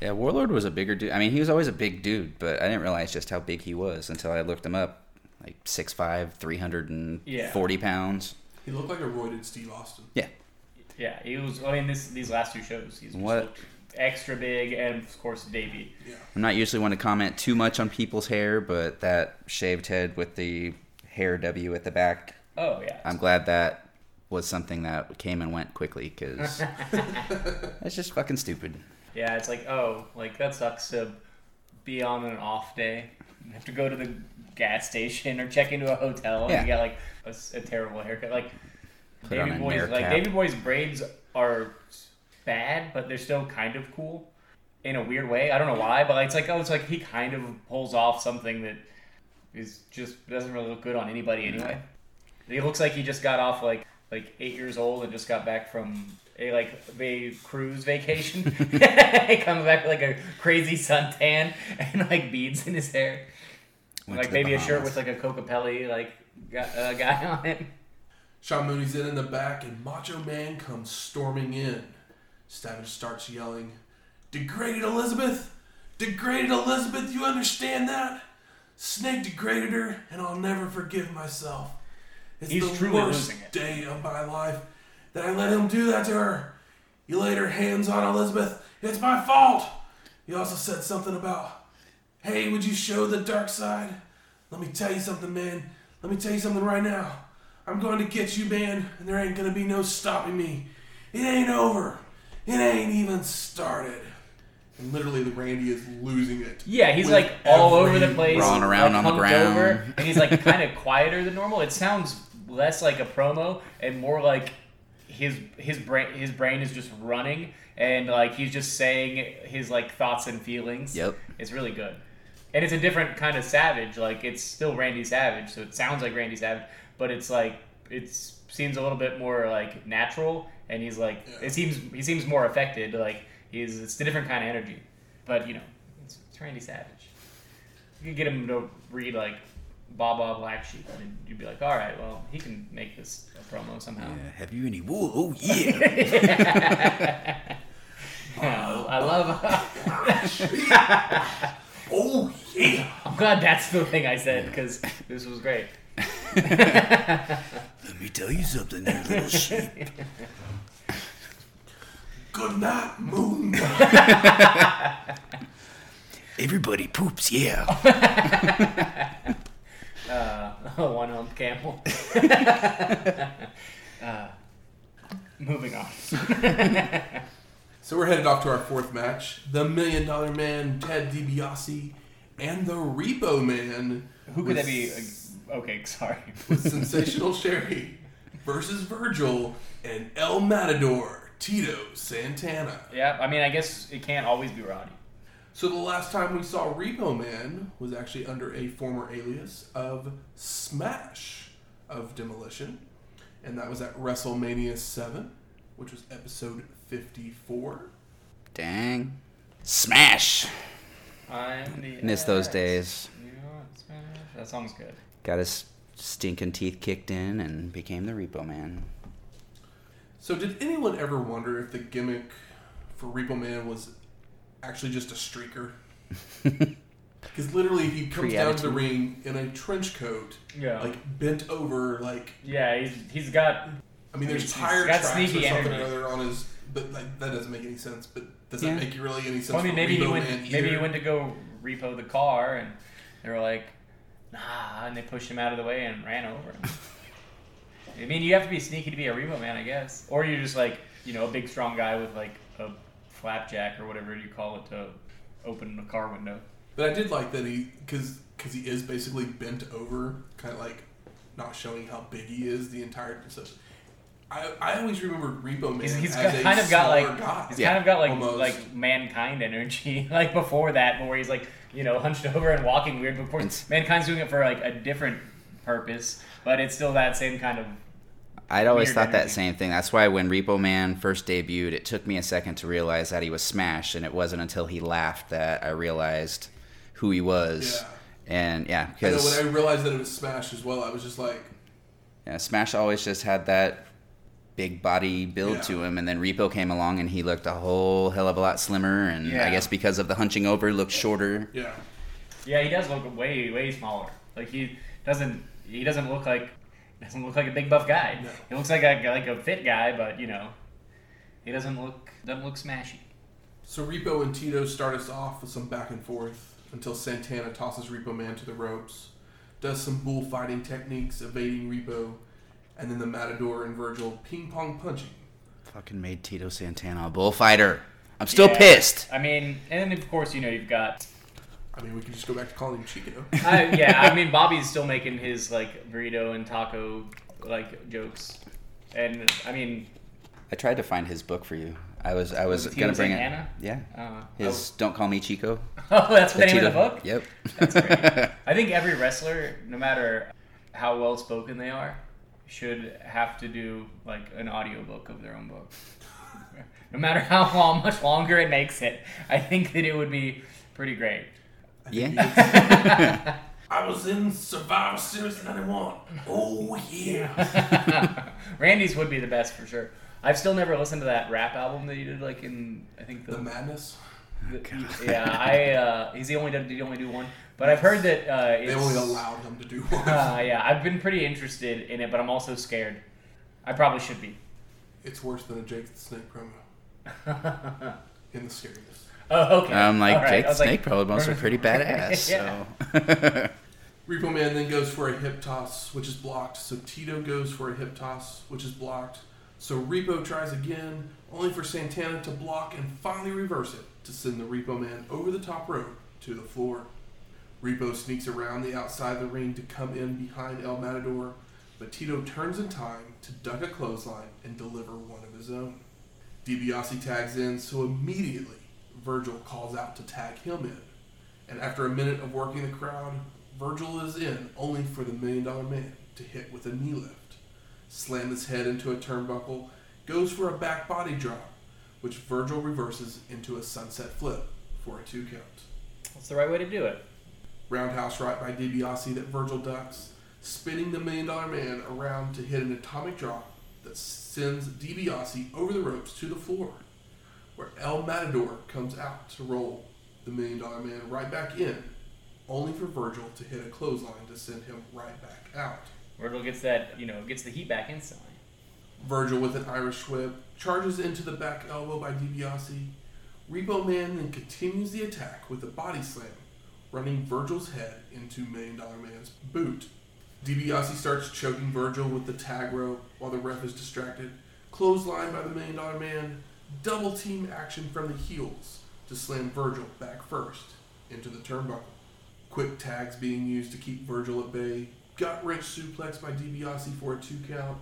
yeah. Warlord was a bigger dude. I mean, he was always a big dude, but I didn't realize just how big he was until I looked him up. like 6'5", 340 pounds. He looked like a roided Steve Austin. Yeah, Yeah, he was. I mean, this these last two shows, he's just What- looked extra big, and of course, Davey. Yeah. I'm not usually one to comment too much on people's hair, but that shaved head with the hair W at the back, Oh yeah, I'm glad that was something that came and went quickly because it's just fucking stupid. yeah. It's like, oh, like that sucks to be on an off day. You have to go to the gas station or check into a hotel and Yeah. you got like a terrible haircut. Like Put Boy's, like cap. Boy's braids are bad, but they're still kind of cool in a weird way. I don't know why, but like, it's like oh, it's like he kind of pulls off something that is just doesn't really look good on anybody anyway. He looks like he just got off like like eight years old and just got back from a like a cruise vacation. he comes back with like a crazy suntan and like beads in his hair, Went like to the maybe a shirt with like a Coca Pelli like gu- uh, guy on it. Sean Mooney's in in the back, and Macho Man comes storming in. Savage starts yelling, Degraded Elizabeth! Degraded Elizabeth, you understand that? Snake degraded her, and I'll never forgive myself. It's He's the truly worst losing it. day of my life that I let him do that to her. You laid her hands on Elizabeth. It's my fault. He also said something about, hey, would you show the dark side? Let me tell you something, man. Let me tell you something right now. I'm going to get you, man, and there ain't gonna be no stopping me. It ain't over. It ain't even started. And literally, the Randy is losing it. Yeah, he's like all over the place, Rolling around like, on the ground. over, and he's like kind of quieter than normal. It sounds less like a promo and more like his his brain his brain is just running and like he's just saying his like thoughts and feelings. Yep. it's really good, and it's a different kind of Savage. Like it's still Randy Savage, so it sounds like Randy Savage, but it's like it seems a little bit more like natural, and he's like Yeah. it seems he seems more affected. Like he's it's a different kind of energy, but you know it's, it's Randy Savage. You could get him to read like Baba Black Sheep, and you'd be like, all right, well he can make this a promo somehow. Yeah, have you any wool? Oh yeah. Yeah, I love. Oh, yeah. I'm glad that's the thing I said because this was great. Let me tell you something, there, little sheep. Good night, Moon. Everybody poops, yeah. Uh, one hump camel. uh, moving on. So we're headed off to our fourth match. The Million Dollar Man, Ted DiBiase, and the Repo Man. Who could that be? Uh, Okay, sorry. With Sensational Sherry versus Virgil and El Matador, Tito Santana. Yeah, I mean, I guess it can't always be Roddy. So the last time we saw Repo Man was actually under a former alias of Smash of Demolition, and that was at WrestleMania 7, which was episode 54. Dang. Smash. I'm Miss those days. You know what, Smash? That song's good. Got his stinking teeth kicked in and became the Repo Man. So did anyone ever wonder if the gimmick for Repo Man was actually just a streaker? Because literally he comes down to the ring in a trench coat, Yeah. like bent over, like yeah, he's he's got. I mean, there's He's tire got tracks or sneaky something energy. or other on his, but like that doesn't make any sense. But does Yeah. that make you really any sense? Well, I mean, for maybe he went. Man Maybe he went to go repo the car, and they were like, "Nah," and they pushed him out of the way and ran over him. I mean, you have to be sneaky to be a repo man, I guess, or you're just like you know a big strong guy with like a flapjack or whatever you call it to open the car window. But I did like that he because because he is basically bent over, kind of like not showing how big he is the entire. So I I always remember Repo Man He's, he's as got, a kind of got like guy. he's Yeah, kind of got like almost. like mankind energy like before that, where he's like you know hunched over and walking weird. But of course, mankind's doing it for like a different purpose, but it's still that same kind of I'd always Weird thought that same thing. That's why when Repo Man first debuted, it took me a second to realize that he was Smash, and it wasn't until he laughed that I realized who he was. Yeah. And yeah, I because when I realized that it was Smash as well, I was just like, yeah, Smash always just had that big body build Yeah. to him, and then Repo came along and he looked a whole hell of a lot slimmer, and Yeah. I guess because of the hunching over, looked shorter. yeah. Yeah, he does look way way smaller. Like he doesn't he doesn't look like doesn't look like a big buff guy. No. He looks like a like a fit guy, but you know, he doesn't look doesn't look smashy. So Repo and Tito start us off with some back and forth until Santana tosses Repo Man to the ropes, does some bullfighting techniques, evading Repo, and then the Matador and Virgil ping pong punching. Fucking made Tito Santana a bullfighter. I'm still Yeah. pissed. I mean, and then of course you know you've got I mean, we can just go back to calling him Chico. I, yeah, I mean Bobby's still making his like burrito and taco like jokes, and I mean, I tried to find his book for you. I was I was Was gonna bring Santana? it. Yeah. uh, His Don't Call Me Chico. oh, that's the name Tito- of the book. Yep. That's great. I think every wrestler, no matter how well spoken they are, should have to do like an audiobook of their own book. no matter how long, much longer it makes it, I think that it would be pretty great. Yeah. I was in Survivor Series 91. Oh, yeah. Randy's would be the best for sure. I've still never listened to that rap album that you did, like in I think the, The Madness. the- yeah I uh, he's the only did he only do one, but I've heard that uh, They only allowed him to do one. Uh, yeah, I've been pretty interested in it, but I'm also scared. I probably should be. It's worse than a Jake the Snake promo in the scariness. Oh, okay. I'm like All right. Jake I was the like, Snake promos are pretty badass. Yeah. So Repo Man then goes for a hip toss, which is blocked. So Tito goes for a hip toss, which is blocked. So Repo tries again, only for Santana to block and finally reverse it to send the Repo Man over the top rope to the floor. Repo sneaks around the outside of the ring to come in behind El Matador, but Tito turns in time to duck a clothesline and deliver one of his own. DiBiase tags in, so immediately Virgil calls out to tag him in. And after a minute of working the crowd, Virgil is in only for the Million Dollar Man to hit with a knee lift. Slam his head into a turnbuckle, goes for a back body drop, which Virgil reverses into a sunset flip for a two count. That's the right way to do it. Roundhouse right by DiBiase that Virgil ducks, spinning the Million Dollar Man around to hit an atomic drop that sends DiBiase over the ropes to the floor, where El Matador comes out to roll the Million Dollar Man right back in, only for Virgil to hit a clothesline to send him right back out. Virgil gets that, you know, gets the heat back instantly. Virgil with an Irish whip charges into the back elbow by DiBiase. Repo Man then continues the attack with a body slam, running Virgil's head into Million Dollar Man's boot. DiBiase starts choking Virgil with the tag rope while the ref is distracted. Clothesline by the Million Dollar Man. Double team action from the heels to slam Virgil back first into the turnbuckle. Quick tags being used to keep Virgil at bay. Gut wrench suplex by DiBiase for a two count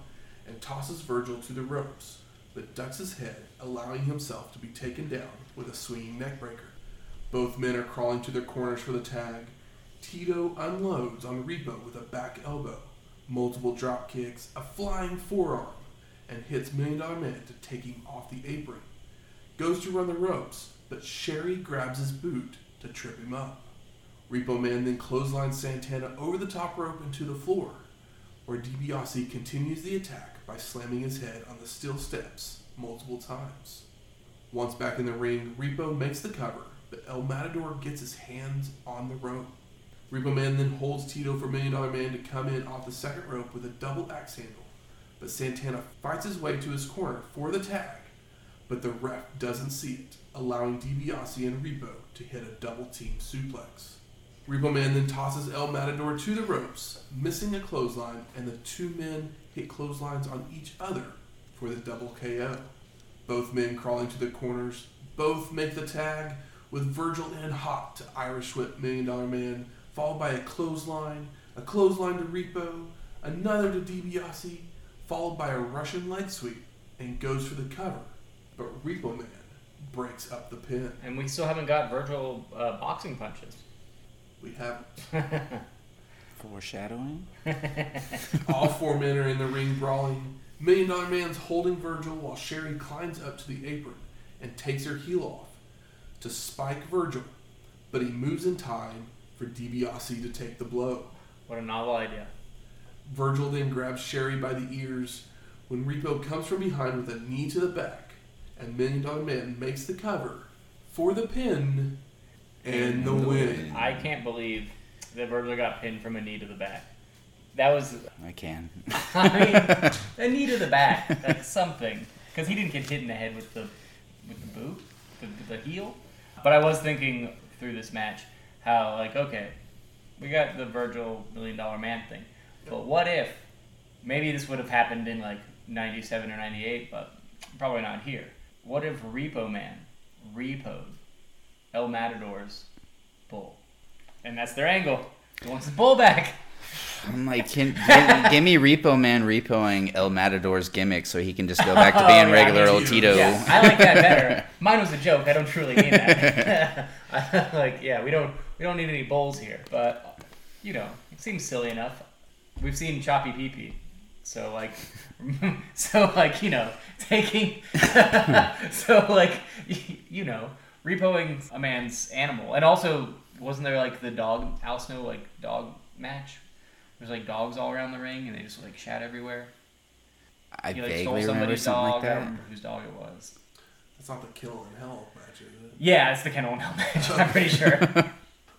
and tosses Virgil to the ropes, but ducks his head, allowing himself to be taken down with a swinging neckbreaker. Both men are crawling to their corners for the tag. Tito unloads on Repo with a back elbow, multiple drop kicks, a flying forearm, and hits Million Dollar Man to take him off the apron. Goes to run the ropes, but Sherry grabs his boot to trip him up. Repo Man then clotheslines Santana over the top rope into the floor, where DiBiase continues the attack by slamming his head on the steel steps multiple times. Once back in the ring, Repo makes the cover, but El Matador gets his hands on the rope. Repo Man then holds Tito for Million Dollar Man to come in off the second rope with a double axe handle, but Santana fights his way to his corner for the tag, but the ref doesn't see it, allowing DiBiase and Repo to hit a double team suplex. Repo Man then tosses El Matador to the ropes, missing a clothesline, and the two men hit clotheslines on each other for the double KO. Both men crawling to the corners, both make the tag, with Virgil and hot to Irish Whip Million Dollar Man, followed by a clothesline, a clothesline to Repo, another to DiBiase, followed by a Russian leg sweep, and goes for the cover. But Repo Man breaks up the pin. And we still haven't got Virgil uh, boxing punches. We haven't. foreshadowing. All four men are in the ring brawling. Million Dollar Man's holding Virgil while Sherry climbs up to the apron and takes her heel off to spike Virgil, but he moves in time for DiBiase to take the blow. What a novel idea. Virgil then grabs Sherry by the ears when Repo comes from behind with a knee to the back, and Million Dollar Man makes the cover for the pin and the And the win. win. I can't believe that Virgil got pinned from a knee to the back. That was I can. I mean, a knee to the back. That's something, because he didn't get hit in the head with the with the boot, the, the heel. But I was thinking through this match how like okay, we got the Virgil Million Dollar Man thing, but what if maybe this would have happened in like '97 or '98, but probably not here. What if Repo Man repoed El Matador's bull, and that's their angle. He wants his bull back. I'm like, can, give, give me Repo Man repoing El Matador's gimmick so he can just go back to oh, being Oh, yeah, regular old. Tito. Yeah, I like that better. Mine was a joke. I don't truly mean that. like, yeah, we don't we don't need any bowls here, but you know, it seems silly enough. We've seen choppy pee pee, so like, so like you know, taking, so like you know, repoing a man's animal, and also wasn't there like the dog Al Snow like dog match? There's like dogs all around the ring, and they just like shat everywhere. I He like stole vaguely remember something dog. like I don't that. remember whose dog it was. That's not the kill in hell match, is it? Yeah, it's the Kennel and Hell match. I'm pretty sure.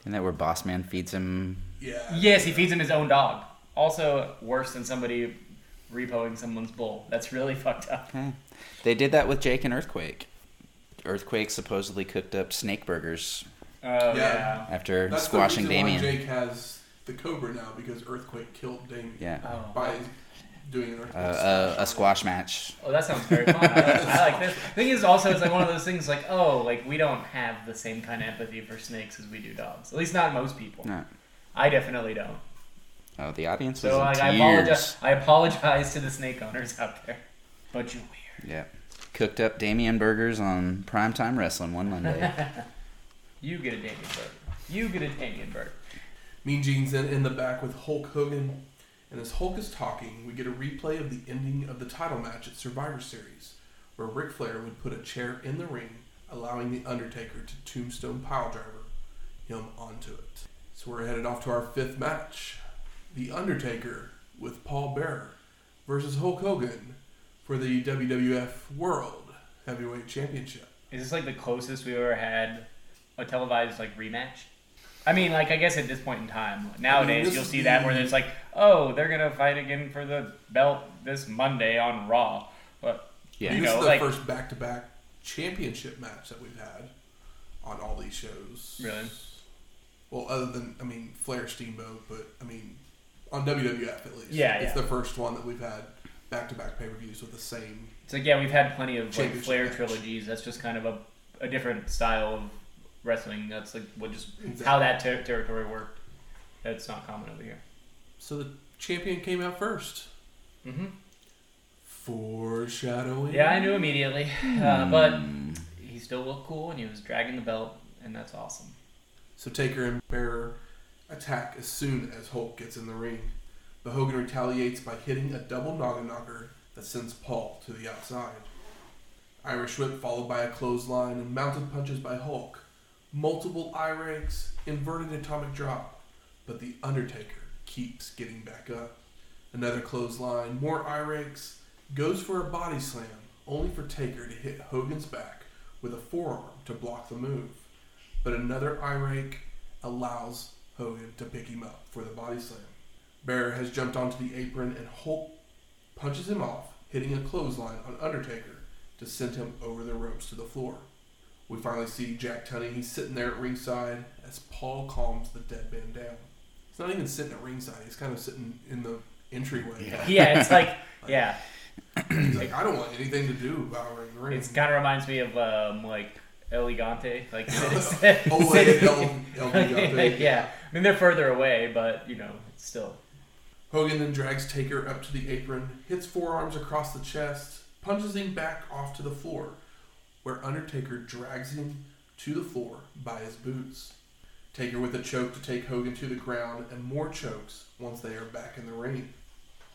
Isn't that where Boss Man feeds him? Yeah. yes, he feeds him his own dog. Also, worse than somebody repoing someone's bull. That's really fucked up. Eh. They did that with Jake and Earthquake. Earthquake supposedly cooked up snake burgers Oh Yeah. yeah. after That's squashing the reason Damien. why Jake has the Cobra now because Earthquake killed Damien Yeah. Oh. by doing an Uh, Earthquake. uh, splash on a squash match. Oh, that sounds very fun. I like, I like this. Thing is, also, it's like one of those things. Like, oh, like we don't have the same kind of empathy for snakes as we do dogs. At least not most people. No. I definitely don't. Oh, the audience was So in like, I tears. apologize. I apologize to the snake owners out there. But you're weird. Yeah. Cooked up Damien burgers on primetime wrestling one Monday. You get a Damien burger. You get a Damien burger. Mean Gene's in, in the back with Hulk Hogan, and as Hulk is talking, we get a replay of the ending of the title match at Survivor Series, where Ric Flair would put a chair in the ring, allowing the Undertaker to tombstone piledriver him onto it. So we're headed off to our fifth match: The Undertaker with Paul Bearer versus Hulk Hogan for the WWF World Heavyweight Championship. Is this like the closest we ever had a televised like rematch? I mean, like I guess at this point in time, nowadays this you'll is see that where the- it's like, oh, they're gonna fight again for the belt this Monday on Raw, but Yeah. you this know, is the like first back-to-back championship match that we've had on all these shows. Really? Well, other than I mean Flair Steamboat, but I mean on WWF at least. Yeah, it's yeah. the first one that we've had back-to-back pay-per-views with the same. it's like yeah, we've had plenty of like Flair match. trilogies. That's just kind of a, a different style of wrestling. That's like what just how that ter- territory worked. That's not common over here. So the champion came out first. mm-hmm. Foreshadowing. Yeah, I knew immediately, uh, but he still looked cool and he was dragging the belt, and that's awesome. So Taker and Bearer attack as soon as Hulk gets in the ring. But Hogan retaliates by hitting a double noggin knocker that sends Paul to the outside. Irish whip followed by a clothesline and mounted punches by Hulk. Multiple eye rakes, inverted atomic drop, but the Undertaker keeps getting back up. Another clothesline, more eye rakes, goes for a body slam, only for Taker to hit Hogan's back with a forearm to block the move but another eye rake allows Hogan to pick him up for the body slam. Bearer has jumped onto the apron and Hulk punches him off, hitting a clothesline on Undertaker to send him over the ropes to the floor. We finally see Jack Tunney. He's sitting there at ringside as Paul calms the dead man down. He's not even sitting at ringside. He's kind of sitting in the entryway. Yeah, it's like yeah, He's like, I don't want anything to do about her in the ring. It kind of reminds me of um, like Elegante, like Oh, wait, El, El Gigante. yeah. I mean they're further away, but you know, it's still. Hogan then drags Taker up to the apron, hits forearms across the chest, punches him back off to the floor, where Undertaker drags him to the floor by his boots. Taker with a choke to take Hogan to the ground, and more chokes once they are back in the ring.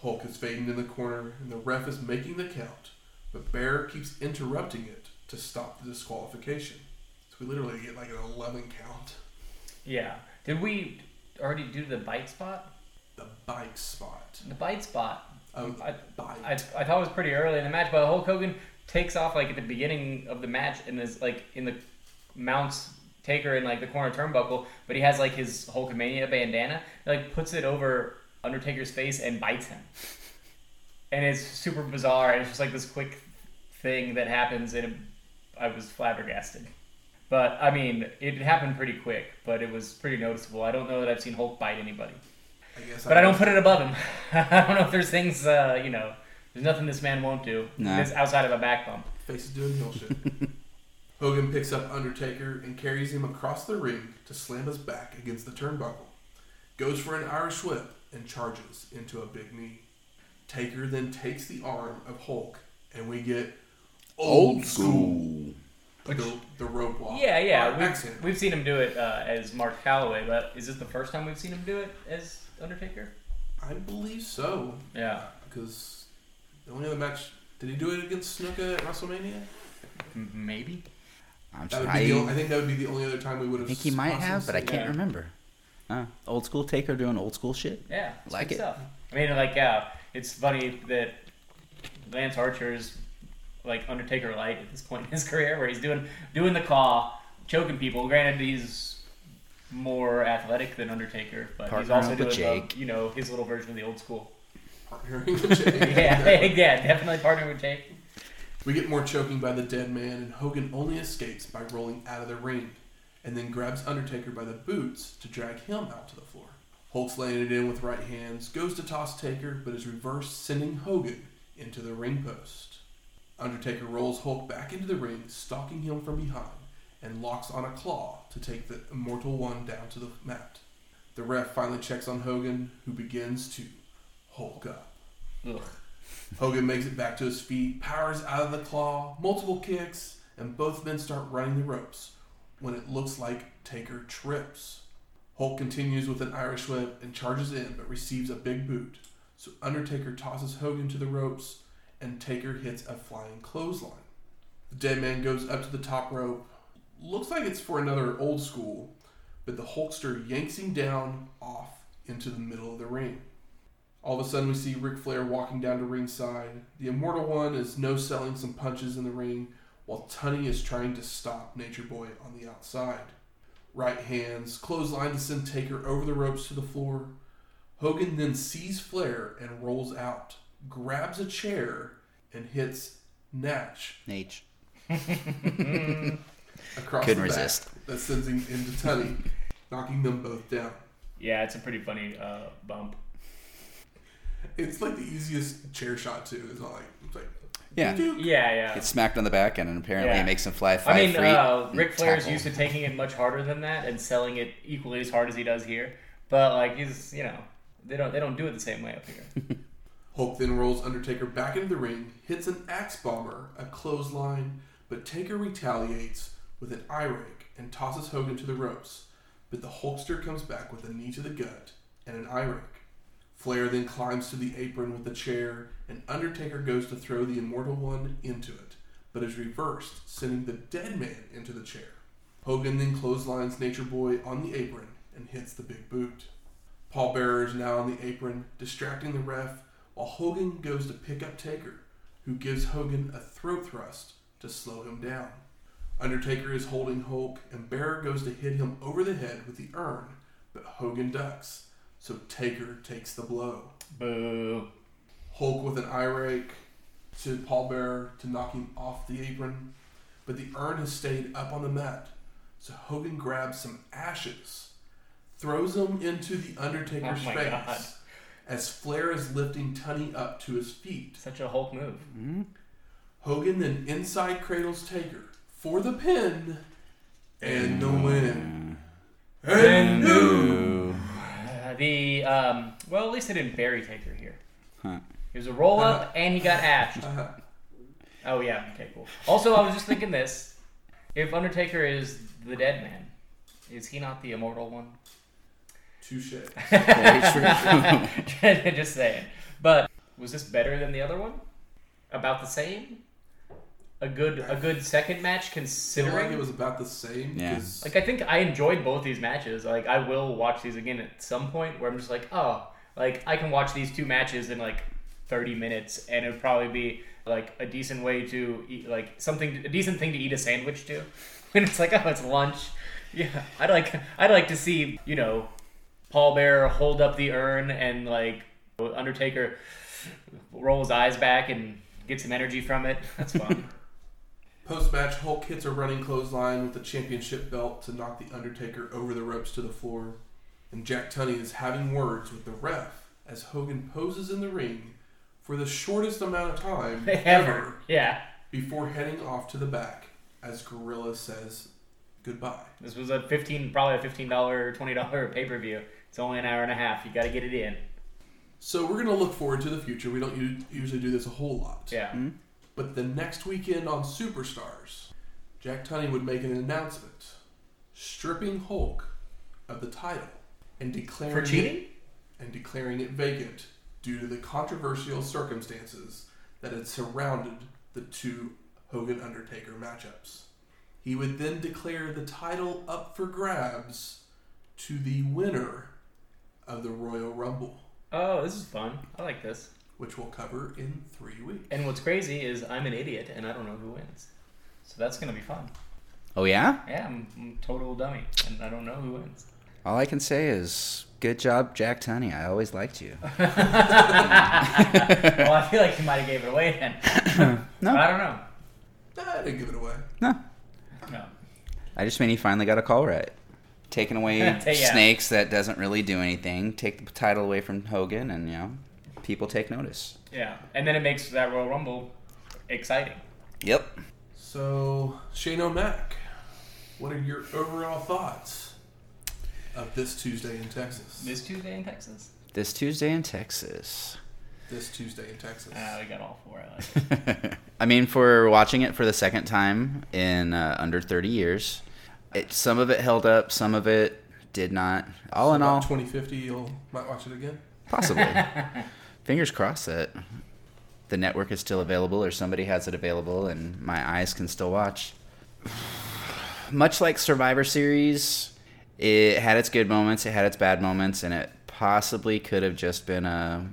Hulk is fading in the corner, and the ref is making the count, but Bearer keeps interrupting it to stop the disqualification. So we literally get like an 11 count. Yeah. Did we already do the bite spot? The bite spot. The bite spot. Um, I, bite. I, I thought it was pretty early in the match, but Hulk Hogan takes off like at the beginning of the match and is like in the mounts Taker in like the corner turnbuckle, but he has like his Hulkamania bandana, like puts it over Undertaker's face and bites him. And it's super bizarre. It's just like this quick thing that happens, and it, I was flabbergasted. But I mean, it happened pretty quick, but it was pretty noticeable. I don't know that I've seen Hulk bite anybody, I guess. but I don't put it above him. I don't know if there's things, uh, you know, there's nothing this man won't do Nah. this outside of a back bump. Face is doing heel shit. Hogan picks up Undertaker and carries him across the ring to slam his back against the turnbuckle. Goes for an Irish whip and charges into a big knee. Taker then takes the arm of Hulk, and we get Old school. the, the rope walk. Yeah, yeah, we've, we've seen him do it uh, as Mark Callaway, but is this the first time we've seen him do it as Undertaker? I believe so. Yeah, Because the only other match. Did he do it against Snuka at WrestleMania? Maybe. I'm That just, would be the, I, o- I think that would be the only other time we would I have. think he might have, but I can't Yeah. remember. Uh, old school taker doing old school shit. Yeah, Like good it. Stuff. I mean, like, yeah, it's funny that Lance Archer's like Undertaker light at this point in his career, where he's doing doing the claw, choking people. Granted, he's more athletic than Undertaker, but he's also doing the, Jake. you know his little version of the old school. partnering with Jay. yeah, yeah, definitely partnering with Jake. We get more choking by the dead man, and Hogan only escapes by rolling out of the ring, and then grabs Undertaker by the boots to drag him out to the floor. Hulk's laying it in with right hands, goes to toss Taker, but is reversed, sending Hogan into the ring post. Undertaker rolls Hulk back into the ring, stalking him from behind, and locks on a claw to take the Immortal One down to the mat. The ref finally checks on Hogan, who begins to Hulk up. Ugh. Hogan makes it back to his feet, powers out of the claw, multiple kicks, and both men start running the ropes when it looks like Taker trips. Hulk continues with an Irish whip and charges in, but receives a big boot. So Undertaker tosses Hogan to the ropes, and Taker hits a flying clothesline. The dead man goes up to the top rope. Looks like it's for another old school, but the Hulkster yanks him down off into the middle of the ring. All of a sudden, we see Ric Flair walking down to ringside. The Immortal One is no selling some punches in the ring, while Tunney is trying to stop Nature Boy on the outside. Right hands, clothesline to send Taker over the ropes to the floor. Hogan then sees Flair and rolls out, grabs a chair, and hits Natch H. across Couldn't the back. resist. That sends him into Tunney, knocking them both down. Yeah, it's a pretty funny uh, bump. It's like the easiest chair shot too. It's not like it's like Yeah. Duke. Yeah, yeah. Gets smacked on the back, end, and apparently Yeah. it makes him fly five I mean, feet. uh, and Ric Flair's tackle. used to taking it much harder than that and selling it equally as hard as he does here. But like he's, you know, they don't they don't do it the same way up here. Hulk then rolls Undertaker back into the ring, hits an axe bomber, a clothesline, but Taker retaliates with an eye rake and tosses Hogan to the ropes. But the Hulkster comes back with a knee to the gut and an eye rake. Flair then climbs to the apron with a chair, and Undertaker goes to throw the Immortal One into it, but is reversed, sending the dead man into the chair. Hogan then clotheslines Nature Boy on the apron and hits the big boot. Paul Bearer is now on the apron, distracting the ref, while Hogan goes to pick up Taker, who gives Hogan a throat thrust to slow him down. Undertaker is holding Hulk, and Bearer goes to hit him over the head with the urn, but Hogan ducks, so Taker takes the blow. Boo. Hulk with an eye rake to Paul Bearer to knock him off the apron, but the urn has stayed up on the mat, so Hogan grabs some ashes, throws them into the Undertaker's Oh my face God. As Flair is lifting Tunney up to his feet. Such a Hulk move. Hogan then inside cradles Taker for the pin and the win. And new. Uh, the um, well, at least they didn't bury Taker here. Huh. It was a roll up, and he got ashed. Uh, Oh yeah, okay, cool. Also, I was just thinking this: if Undertaker is the dead man, is he not the immortal one? Touche. Very true. just saying. But was this better than the other one? About the same? A good a good second match Feel considering. like it was about the same. Yeah. 'cause Like I think I enjoyed both these matches. Like I will watch these again at some point where I'm just like, oh, like I can watch these two matches in like 30 minutes and it'd probably be like a decent way to eat like something a decent thing to eat a sandwich to. When it's like, oh, it's lunch. Yeah, I'd like I'd like to see, you know, Paul Bearer hold up the urn and like Undertaker roll his eyes back and get some energy from it. That's fun. Post match, Hulk hits a running clothesline with the championship belt to knock the Undertaker over the ropes to the floor. And Jack Tunney is having words with the ref as Hogan poses in the ring for the shortest amount of time ever Yeah. before heading off to the back as Gorilla says goodbye. This was a fifteen, probably a fifteen dollar, twenty dollar pay per view. It's only an hour and a half. You got to get it in. So we're going to look forward to the future. We don't u- usually do this a whole lot. Yeah. Hmm? But the next weekend on Superstars, Jack Tunney would make an announcement stripping Hulk of the title and declaring For cheating? it, and declaring it vacant due to the controversial circumstances that had surrounded the two Hogan Undertaker matchups. He would then declare the title up for grabs to the winner of the Royal Rumble, Oh, this is fun. I like this. which we'll cover in three weeks. And what's crazy is I'm an idiot and I don't know who wins. So that's gonna be fun. Oh yeah. Yeah, I'm, I'm a total dummy and I don't know who wins. All I can say is good job, Jack Tunney. I always liked you. well, I feel like you might have gave it away then. No. But I don't know. Nah, I didn't give it away. No, No. I just mean he finally got a call right. Taking away Yeah. snakes that doesn't really do anything. Take the title away from Hogan, and you know, people take notice. Yeah, and then it makes that Royal Rumble exciting. Yep. So, Shane O'Mac, what are your overall thoughts of this Tuesday in Texas? This Tuesday in Texas. This Tuesday in Texas. This Tuesday in Texas. Ah, we got all four. I like. I mean, for watching it for the second time in uh, under 30 years, it, some of it held up, some of it did not. All in all, 2050, you'll might watch it again. possibly. Fingers crossed that the network is still available or somebody has it available and my eyes can still watch. Much like Survivor Series, it had its good moments, it had its bad moments, and it possibly could have just been a,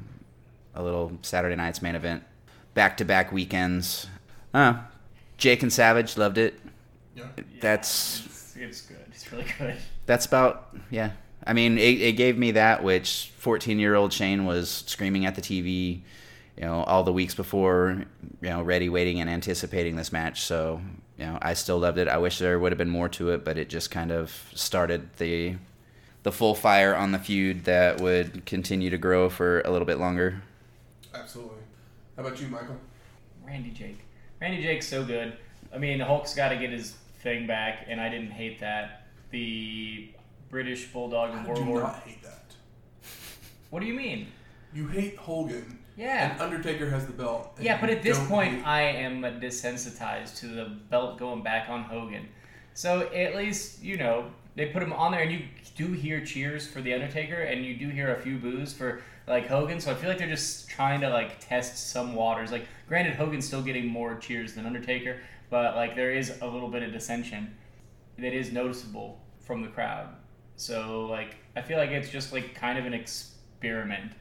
a little Saturday night's main event. Back to back weekends. Uh, Jake and Savage loved it. Yeah. That's It's, it's good. It's really good. that's about yeah. I mean, it, it gave me that which 14 year old Shane was screaming at the TV, you know, all the weeks before, you know, ready, waiting, and anticipating this match. So, you know, I still loved it. I wish there would have been more to it, but it just kind of started the the full fire on the feud that would continue to grow for a little bit longer. Absolutely. How about you, Michael? Randy Jake. Randy Jake's so good. I mean, Hulk's got to get his thing back, and I didn't hate that. The British Bulldog and I do War. not hate that. What do you mean? You hate Hogan. Yeah. And Undertaker has the belt. and Yeah, but you at this don't point, hate- I am desensitized to the belt going back on Hogan. So at least you know they put him on there, and you do hear cheers for the Undertaker, and you do hear a few boos for like Hogan. So I feel like they're just trying to like test some waters. Like, granted, Hogan's still getting more cheers than Undertaker, but like there is a little bit of dissension that is noticeable from the crowd. So like I feel like it's just like kind of an experiment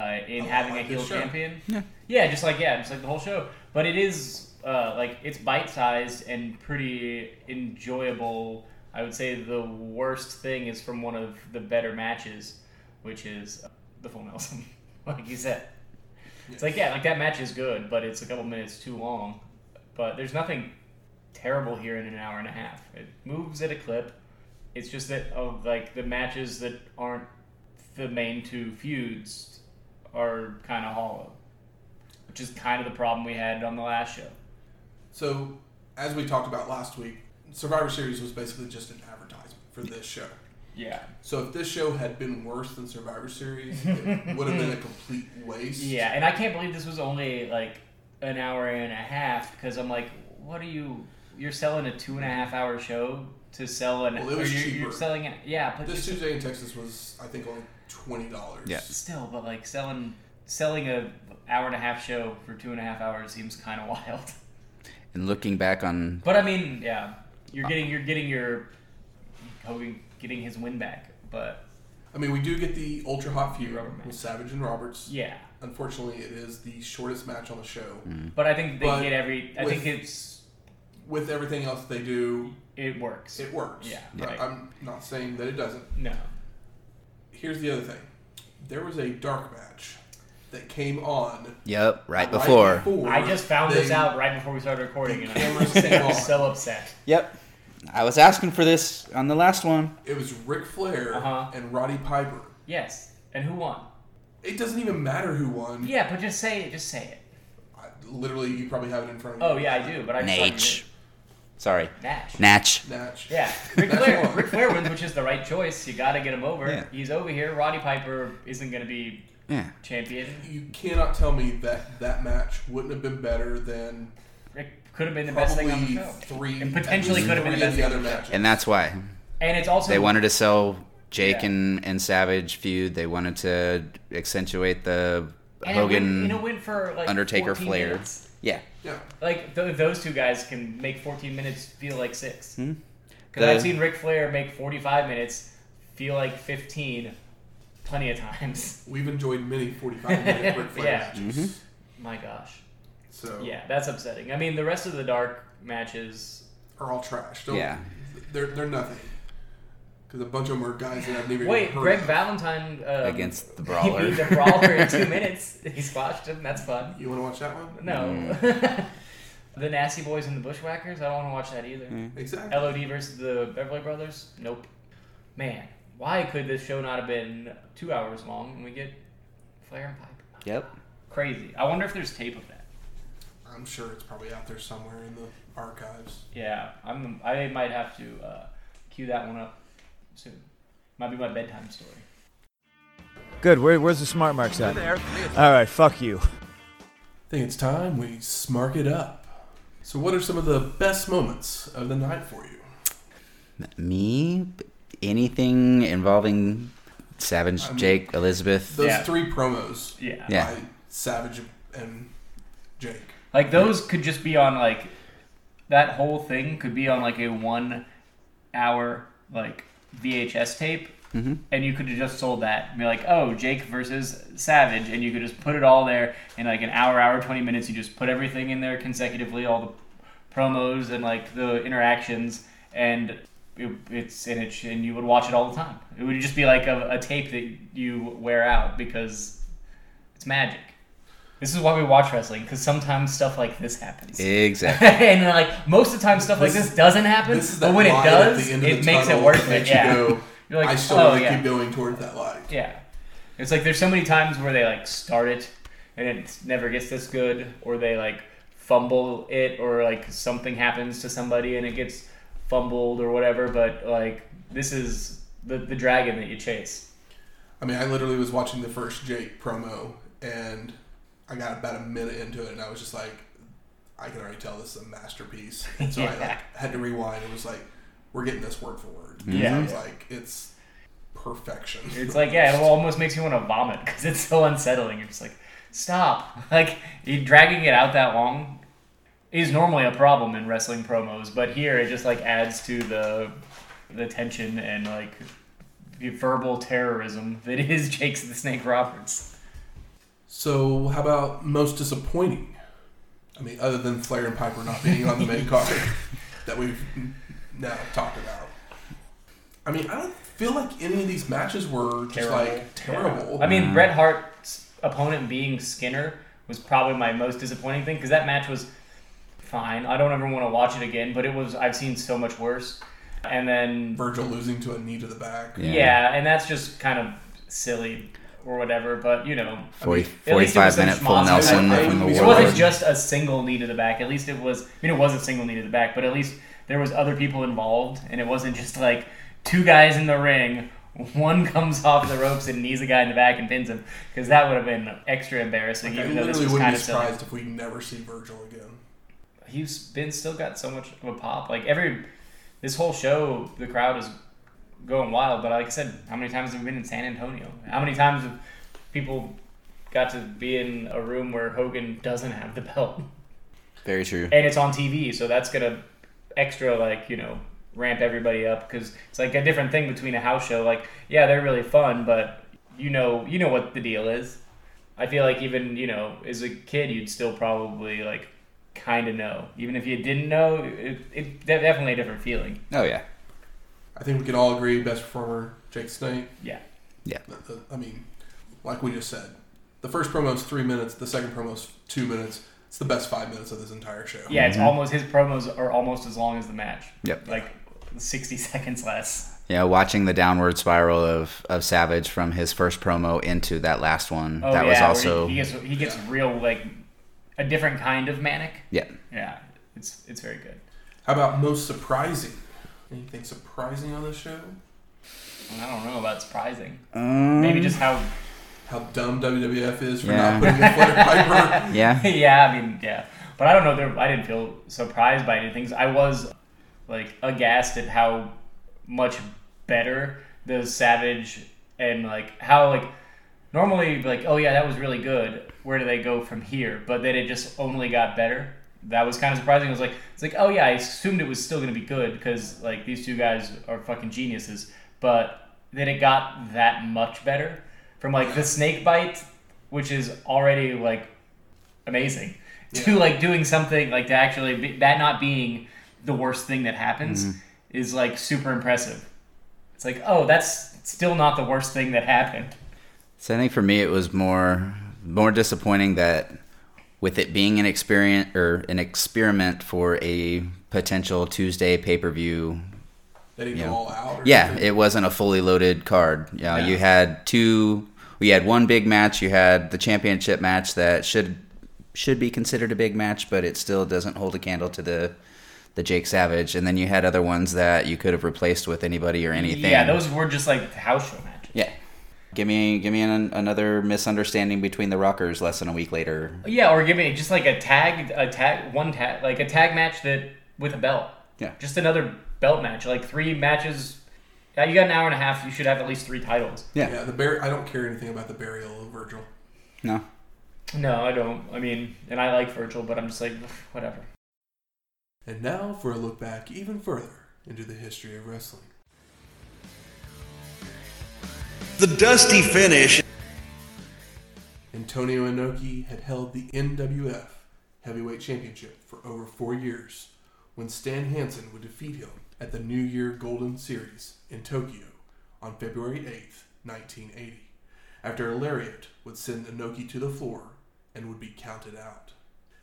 uh, in A lot having like a heel champion. Yeah. Yeah, just like yeah, just like the whole show. But it is uh, like it's bite sized and pretty enjoyable. I would say the worst thing is from one of the better matches, which is uh, the full Nelson, like you said. It's like yeah, like that match is good, but it's a couple minutes too long. But there's nothing terrible here in an hour and a half. It moves at a clip. It's just that of like the matches that aren't the main two feuds are kind of hollow, which is kind of the problem we had on the last show. So, as we talked about last week, Survivor Series was basically just an advertisement for this show. Yeah. So if this show had been worse than Survivor Series, it would have been a complete waste. Yeah, and I can't believe this was only like an hour and a half because I'm like, what are you? You're selling a two and a half hour show to sell an. Well, it was you're, cheaper. You're selling it. Yeah, but This you're- Tuesday in Texas was, I think, only twenty dollars. Yeah. still, but like selling selling a hour and a half show for two and a half hours seems kind of wild. And looking back on But I mean, yeah, you're getting you're getting your Hogan getting his win back, but I mean, we do get the ultra hot feud Rubber match. with Savage and Roberts. yeah. Unfortunately, it is the shortest match on the show. Mm. But I think they But get every. I with- think it's With everything else they do, it works. it works. Yeah, But right. I'm not saying that it doesn't. no. here's the other thing. There was a dark match that came on Yep, right before. I just found this they- out right before we started recording, and cameras I came on. was so upset. Yep. I was asking for this on the last one. It was Ric Flair Uh-huh. and Roddy Piper. Yes, and who won? It doesn't even matter who won. Yeah, but just say it. Just say it. I, literally, you probably have it in front of you. Oh yeah, I do. But I just Natch. Sorry. Natch. Natch. Natch. Yeah, Ric That's Flair. one. Ric Flair wins, which is the right choice. You got to get him over. Yeah. He's over here. Roddy Piper isn't going to be Yeah. champion. You cannot tell me that that match wouldn't have been better than Ric could have been the best thing on the show, three. and potentially could have been the best thing on the the other show. matches. And that's why And it's also they wanted to sell Jake Yeah. and, and Savage feud. They wanted to accentuate the and Hogan and it went for like Undertaker 14 Flair. minutes. Yeah. Yeah. Like th- those two guys can make 14 minutes feel like six. Because Hmm. I've seen Ric Flair make 45 minutes feel like 15 plenty of times. We've enjoyed many 45 minute Ric Flair Yeah. matches. My gosh. So Yeah, that's upsetting. I mean, the rest of the dark matches. are all trash. Don't, Yeah. They're they're nothing. Because a bunch of them are guys that I've never even Wait, Greg of. Valentine um, Against the brawler. He beat the brawler in two minutes. He squashed him. That's fun. You want to watch that one? No. Mm. the Nasty Boys and the Bushwhackers. I don't want to watch that either. Exactly. LOD versus the Beverly Brothers. Nope. Man, why could this show not have been two hours long and we get Flair and Pipe? Yep. Crazy. I wonder if there's tape of that. I'm sure it's probably out there somewhere in the archives. Yeah, I'm. I might have to uh, cue that one up soon. Might be my bedtime story. Good. Where, where's the smart marks at? All right. Fuck you. I think it's time we smark it up. So, what are some of the best moments of the night for you? Me? Anything involving Savage, I mean- Jake, Elizabeth? Those Yeah. three promos Yeah. Yeah. Savage and Jake. Like those could just be on like that whole thing could be on like a one hour like VHS tape. hmm And you could have just sold that and be like, oh, Jake versus Savage, and you could just put it all there in like an hour, hour, twenty minutes. You just put everything in there consecutively, all the promos and like the interactions, and it, it's and it and you would watch it all the time. It would just be like a, a tape that you wear out because it's magic. This is why we watch wrestling because sometimes stuff like this happens. Exactly. and like most of the time, stuff like This- this doesn't happen. This is but when it does, the end of it makes it tunnel worth that it. you Yeah. go, You're like, I still oh want to yeah, keep going towards that light. yeah. It's like there's so many times where they like start it and it never gets this good, or they like fumble it, or like something happens to somebody and it gets fumbled or whatever. But like this is the the dragon that you chase. I mean, I literally was watching the first Jake promo, and I got about a minute into it, and I was just like, I can already tell this is a masterpiece. And so I like, had to rewind It was like, we're getting this word for word. Yeah. It's like, it's perfection. It's like yeah, it almost makes me want to vomit because it's so unsettling. You're just like, stop. Like you dragging it out that long is normally a problem in wrestling promos, but here it just like adds to the the tension and like the verbal terrorism that is Jake's the Snake Roberts. So, how about most disappointing? I mean, other than Flair and Piper not being on the main card that we've now talked about. I mean, I don't feel like any of these matches were just like terrible. I mean, Bret Hart's opponent being Skinner was probably my most disappointing thing because that match was fine. I don't ever want to watch it again, but it was. I've seen so much worse. And then Virgil losing to a knee to the back. Yeah. Yeah. and that's just kind of silly or whatever. But you know, 40, at least it was 45 some minute full Nelson type- from the It it wasn't just a single knee to the back. At least it was. I mean, it was a single knee to the back, but at least there was other people involved, and it wasn't just like two guys in the ring. One comes off the ropes and knees a guy in the back and pins him, because that would have been extra embarrassing. Like, I even though this literally was wouldn't kind be of silly. surprised if we never see Virgil again. He's been still got so much of a pop. Like every this whole show, the crowd is going wild. But like I said, how many times have we been in San Antonio? How many times have people got to be in a room where Hogan doesn't have the belt Very true. and it's on TV? So that's gonna extra like you know ramp everybody up because it's like a different thing between a house show. Like yeah, they're really fun, but you know you know what the deal is. I feel like even you know as a kid, you'd still probably like kind of know, even if you didn't know. It, it definitely a different feeling. Oh, yeah. I think we can all agree best performer Jake Snake. Yeah, Yeah. The- the- I mean, like we just said, the first promo is three minutes. The second promo is two minutes. It's the best five minutes of this entire show. Yeah, it's mm-hmm. almost his promos are almost as long as the match. Yep. Like sixty seconds less. Yeah, watching the downward spiral of, of Savage from his first promo into that last one. Oh that yeah, was also he, he gets he gets real like a different kind of manic. yeah. Yeah, it's it's very good. How about most surprising? Anything surprising on this show? I don't know about surprising. Um, Maybe just how. How dumb WWF is for Yeah. not putting in Flair Piper. Yeah. yeah, I mean, yeah, but I don't know. There, I didn't feel surprised by any things. I was like aghast at how much better the Savage and like how like normally like oh yeah that was really good. Where do they go from here? But then it just only got better. That was kind of surprising. I was like it's like oh yeah, I assumed it was still gonna be good because like these two guys are fucking geniuses. But then it got that much better from like the snake bite, which is already like amazing to like doing something like to actually be, that not being the worst thing that happens mm-hmm. is like super impressive. It's like oh that's still not the worst thing that happened. So I think for me it was more more disappointing that with it being an experience or an experiment for a potential Tuesday pay per view. They didn't Yeah. go all out. Or Yeah, something. it wasn't a fully loaded card. You, know, Yeah. you had two. We had one big match. You had the championship match that should should be considered a big match, but it still doesn't hold a candle to the the Jake Savage. And then you had other ones that you could have replaced with anybody or anything. Yeah, those were just like house show matches. Yeah. Give me give me an, another misunderstanding between the Rockers less than a week later. Yeah, or give me just like a tag, a tag, one tag, like a tag match that with a belt. Yeah. Just another belt match, like three matches. Yeah, you got an hour and a half. You should have at least three titles. Yeah. Yeah, the bur- I don't care anything about the burial of Virgil. No. No, I don't. I mean, and I like Virgil, but I'm just like, whatever. And now for a look back even further into the history of wrestling. The dusty finish. Antonio Inoki had held the NWF Heavyweight Championship for over four years when Stan Hansen would defeat him at the New Year Golden Series in Tokyo on February 8th, 1980, after a lariat would send Inoki to the floor and would be counted out.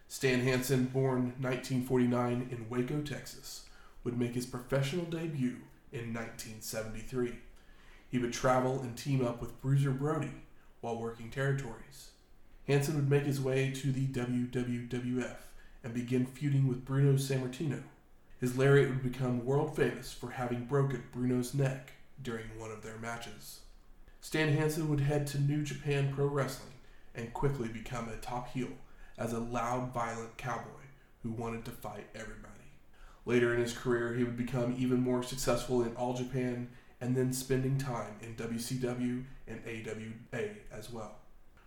Stan Hansen, born 1949 in Waco, Texas, would make his professional debut in 1973. He would travel and team up with Bruiser Brody while working territories. Hansen would make his way to the WWWF and begin feuding with Bruno Sammartino. His lariat would become world famous for having broken Bruno's neck during one of their matches. Stan Hansen would head to New Japan Pro Wrestling and quickly become a top heel as a loud, violent cowboy who wanted to fight everybody. Later in his career, he would become even more successful in All Japan and then spending time in WCW and AWA as well.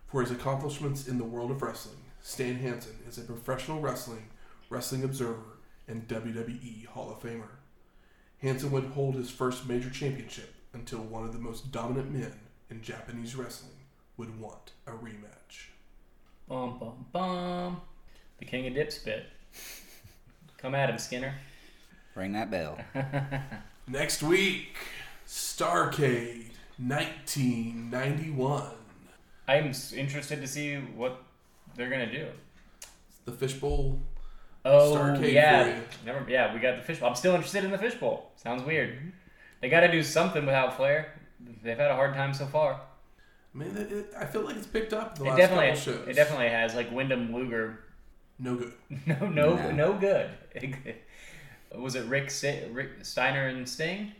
For his accomplishments in the world of wrestling, Stan Hansen is a professional wrestling, wrestling observer, and WWE Hall of Famer. Hansen would hold his first major championship until one of the most dominant men in Japanese wrestling would want a rematch. Bum bum bum. The king of dip spit. Come at him, Skinner. Ring that bell. Next week, Starcade 1991. I'm interested to see what they're gonna do. The Fishbowl. Oh Starcade yeah, never. Yeah, we got the fishbowl. I'm still interested in the fishbowl. Sounds weird. Mm-hmm. They got to do something without Flair. They've had a hard time so far. I mean, it, it, I feel like it's picked up the It last definitely, couple shows. it definitely has. Like Windham Luger, no good. no, no, No. no good. Was it Rick, Sta- Rick Steiner and Sting?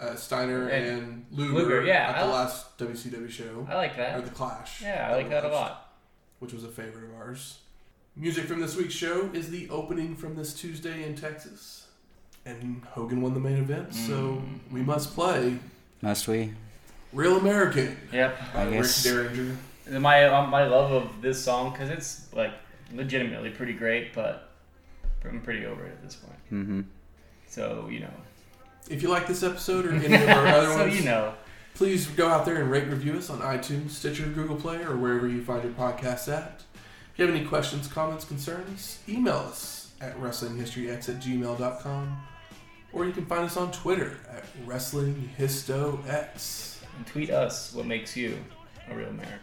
Uh, Steiner And and Luger, Luger, yeah, at the li- last WCW show, I like that. or the Clash. Yeah, I like we that a lot. Which was a favorite of ours. Music from this week's show is the opening from this Tuesday in Texas, and Hogan won the main event, so Mm. we must play Must we? "Real American" Yep. by I Rick guess- Derringer. My um, my love of this song because it's like legitimately pretty great, but I'm pretty over it at this point. Mm-hmm. So you know, If you like this episode or any of our other so ones, you know, please go out there and rate and review us on iTunes, Stitcher, Google Play, or wherever you find your podcasts at. If you have any questions, comments, concerns, email us at WrestlingHistoryX at gmail.com, or you can find us on Twitter at WrestlingHistoX. and tweet us what makes you a real American.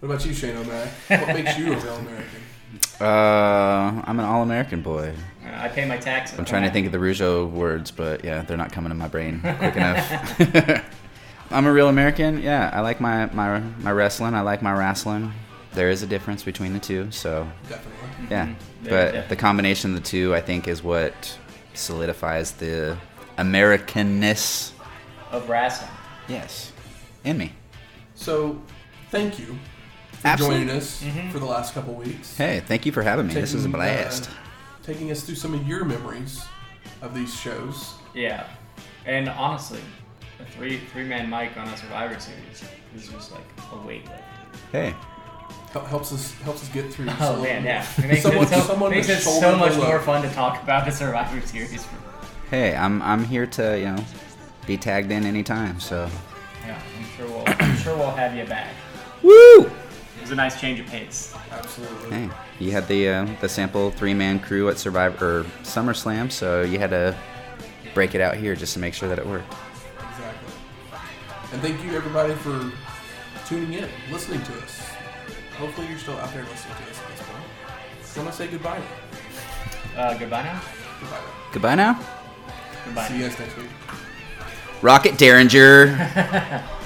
What about you, Shane O'Mac? What makes you a real American? Uh, I'm an all-American boy. Uh, I pay my taxes. I'm trying to think of the Rougeau words, but yeah, they're not coming to my brain quick enough. I'm a real American. Yeah, I like my, my my wrestling. I like my wrestling. There is a difference between the two, so Definitely. yeah. There- But definitely. the combination of the two, I think, is what solidifies the Americanness. of wrestling. Yes, in me. So, thank you for Absolutely. joining us for the last couple weeks. Hey, thank you for having me. this is a Taking, uh, blast. taking us through some of your memories of these shows. Yeah, and honestly, a three three man mic on a Survivor Series is just like a weight lift. Hey, Hel- helps us helps us get through. Oh some- man, yeah, it makes someone, it so, someone makes it so much below. more fun to talk about the Survivor Series. hey, I'm I'm here to you know be tagged in anytime. So Yeah, I'm sure we'll I'm sure we'll have you back. woo. It was a nice change of pace. Absolutely. Hey, you had the uh, the sample three man crew at Survivor or SummerSlam, so you had to break it out here just to make sure that it worked. Exactly. And thank you everybody for tuning in, listening to us. Hopefully you're still out there listening to us at this point. So I'm gonna say goodbye. now. Uh, goodbye now. Goodbye. now. Goodbye now. Goodbye. See you guys next week. Rocket Derringer.